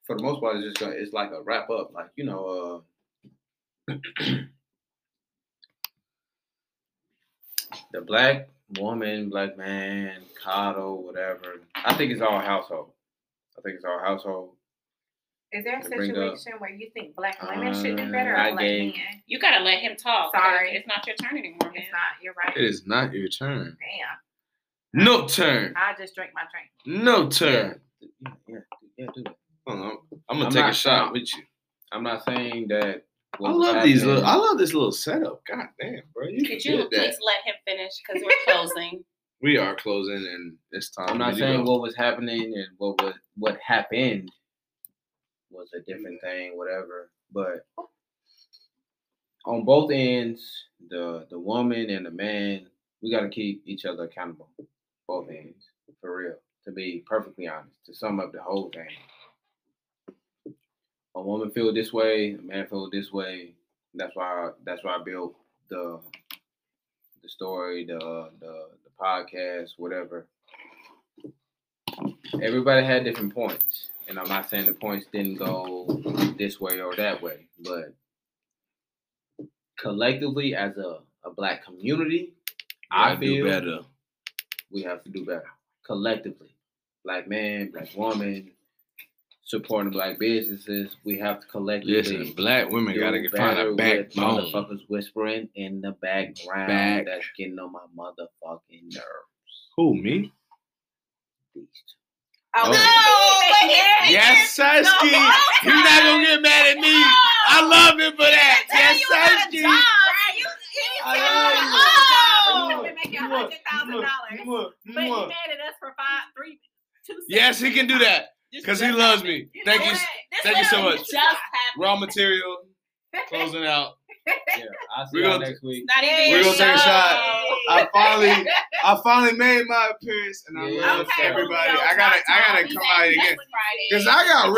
for the most part, it's just gonna, it's like a wrap up. Like you know, uh, the black woman, black man, coddle, whatever. I think it's all household. I think it's all household. Is there a To up- situation where you think black women should do better Uh, or black gave- men? You gotta let him talk. Sorry. It's not your turn anymore, man. It's not. You're right. It is not your turn. Damn. No turn. I just drank my drink. No turn. Yeah, yeah, yeah, do that. Hold on. I'm gonna I'm take a shot I'm- with you. I'm not saying that. I was love these little. I love this little setup. God damn, bro. You Could you did that. please let him finish because we're closing? We are closing, and it's time. I'm not to saying go. what was happening and what was what happened was a different thing, whatever. But on both ends, the the woman and the man, we got to keep each other accountable. Both ends, for real. To be perfectly honest, to sum up the whole thing, a woman feel this way, a man feel this way. That's why that's why I built the the story, the the the podcast, whatever everybody had different points. And I'm not saying the points didn't go this way or that way, but collectively as a, a black community, I Gotta do feel better. We have to do better. Collectively. Black man, black woman, supporting black businesses. We have to collectively Listen, black women gotta get find better a backbone. Motherfuckers whispering in the background Back. that's getting on my motherfucking nerves. Who me? These two. Oh, Oh. no. Yes, Sasky. No. You're not gonna get mad at me. I love it for that. Yes, Sasky. I love you. We've been making Mwah, hundred thousand dollars, but he mad at us for five, three, two. Yes, he can do that because he loves me. Thank you. Thank you so much. Just. Raw material. Closing out. Yeah, I'll see We y'all gonna- next week. Not even We're gonna take a shot. I finally, I finally made my appearance, and I Yeah. love Okay, everybody. Julio, I gotta, I gotta come out again Friday. because I got real.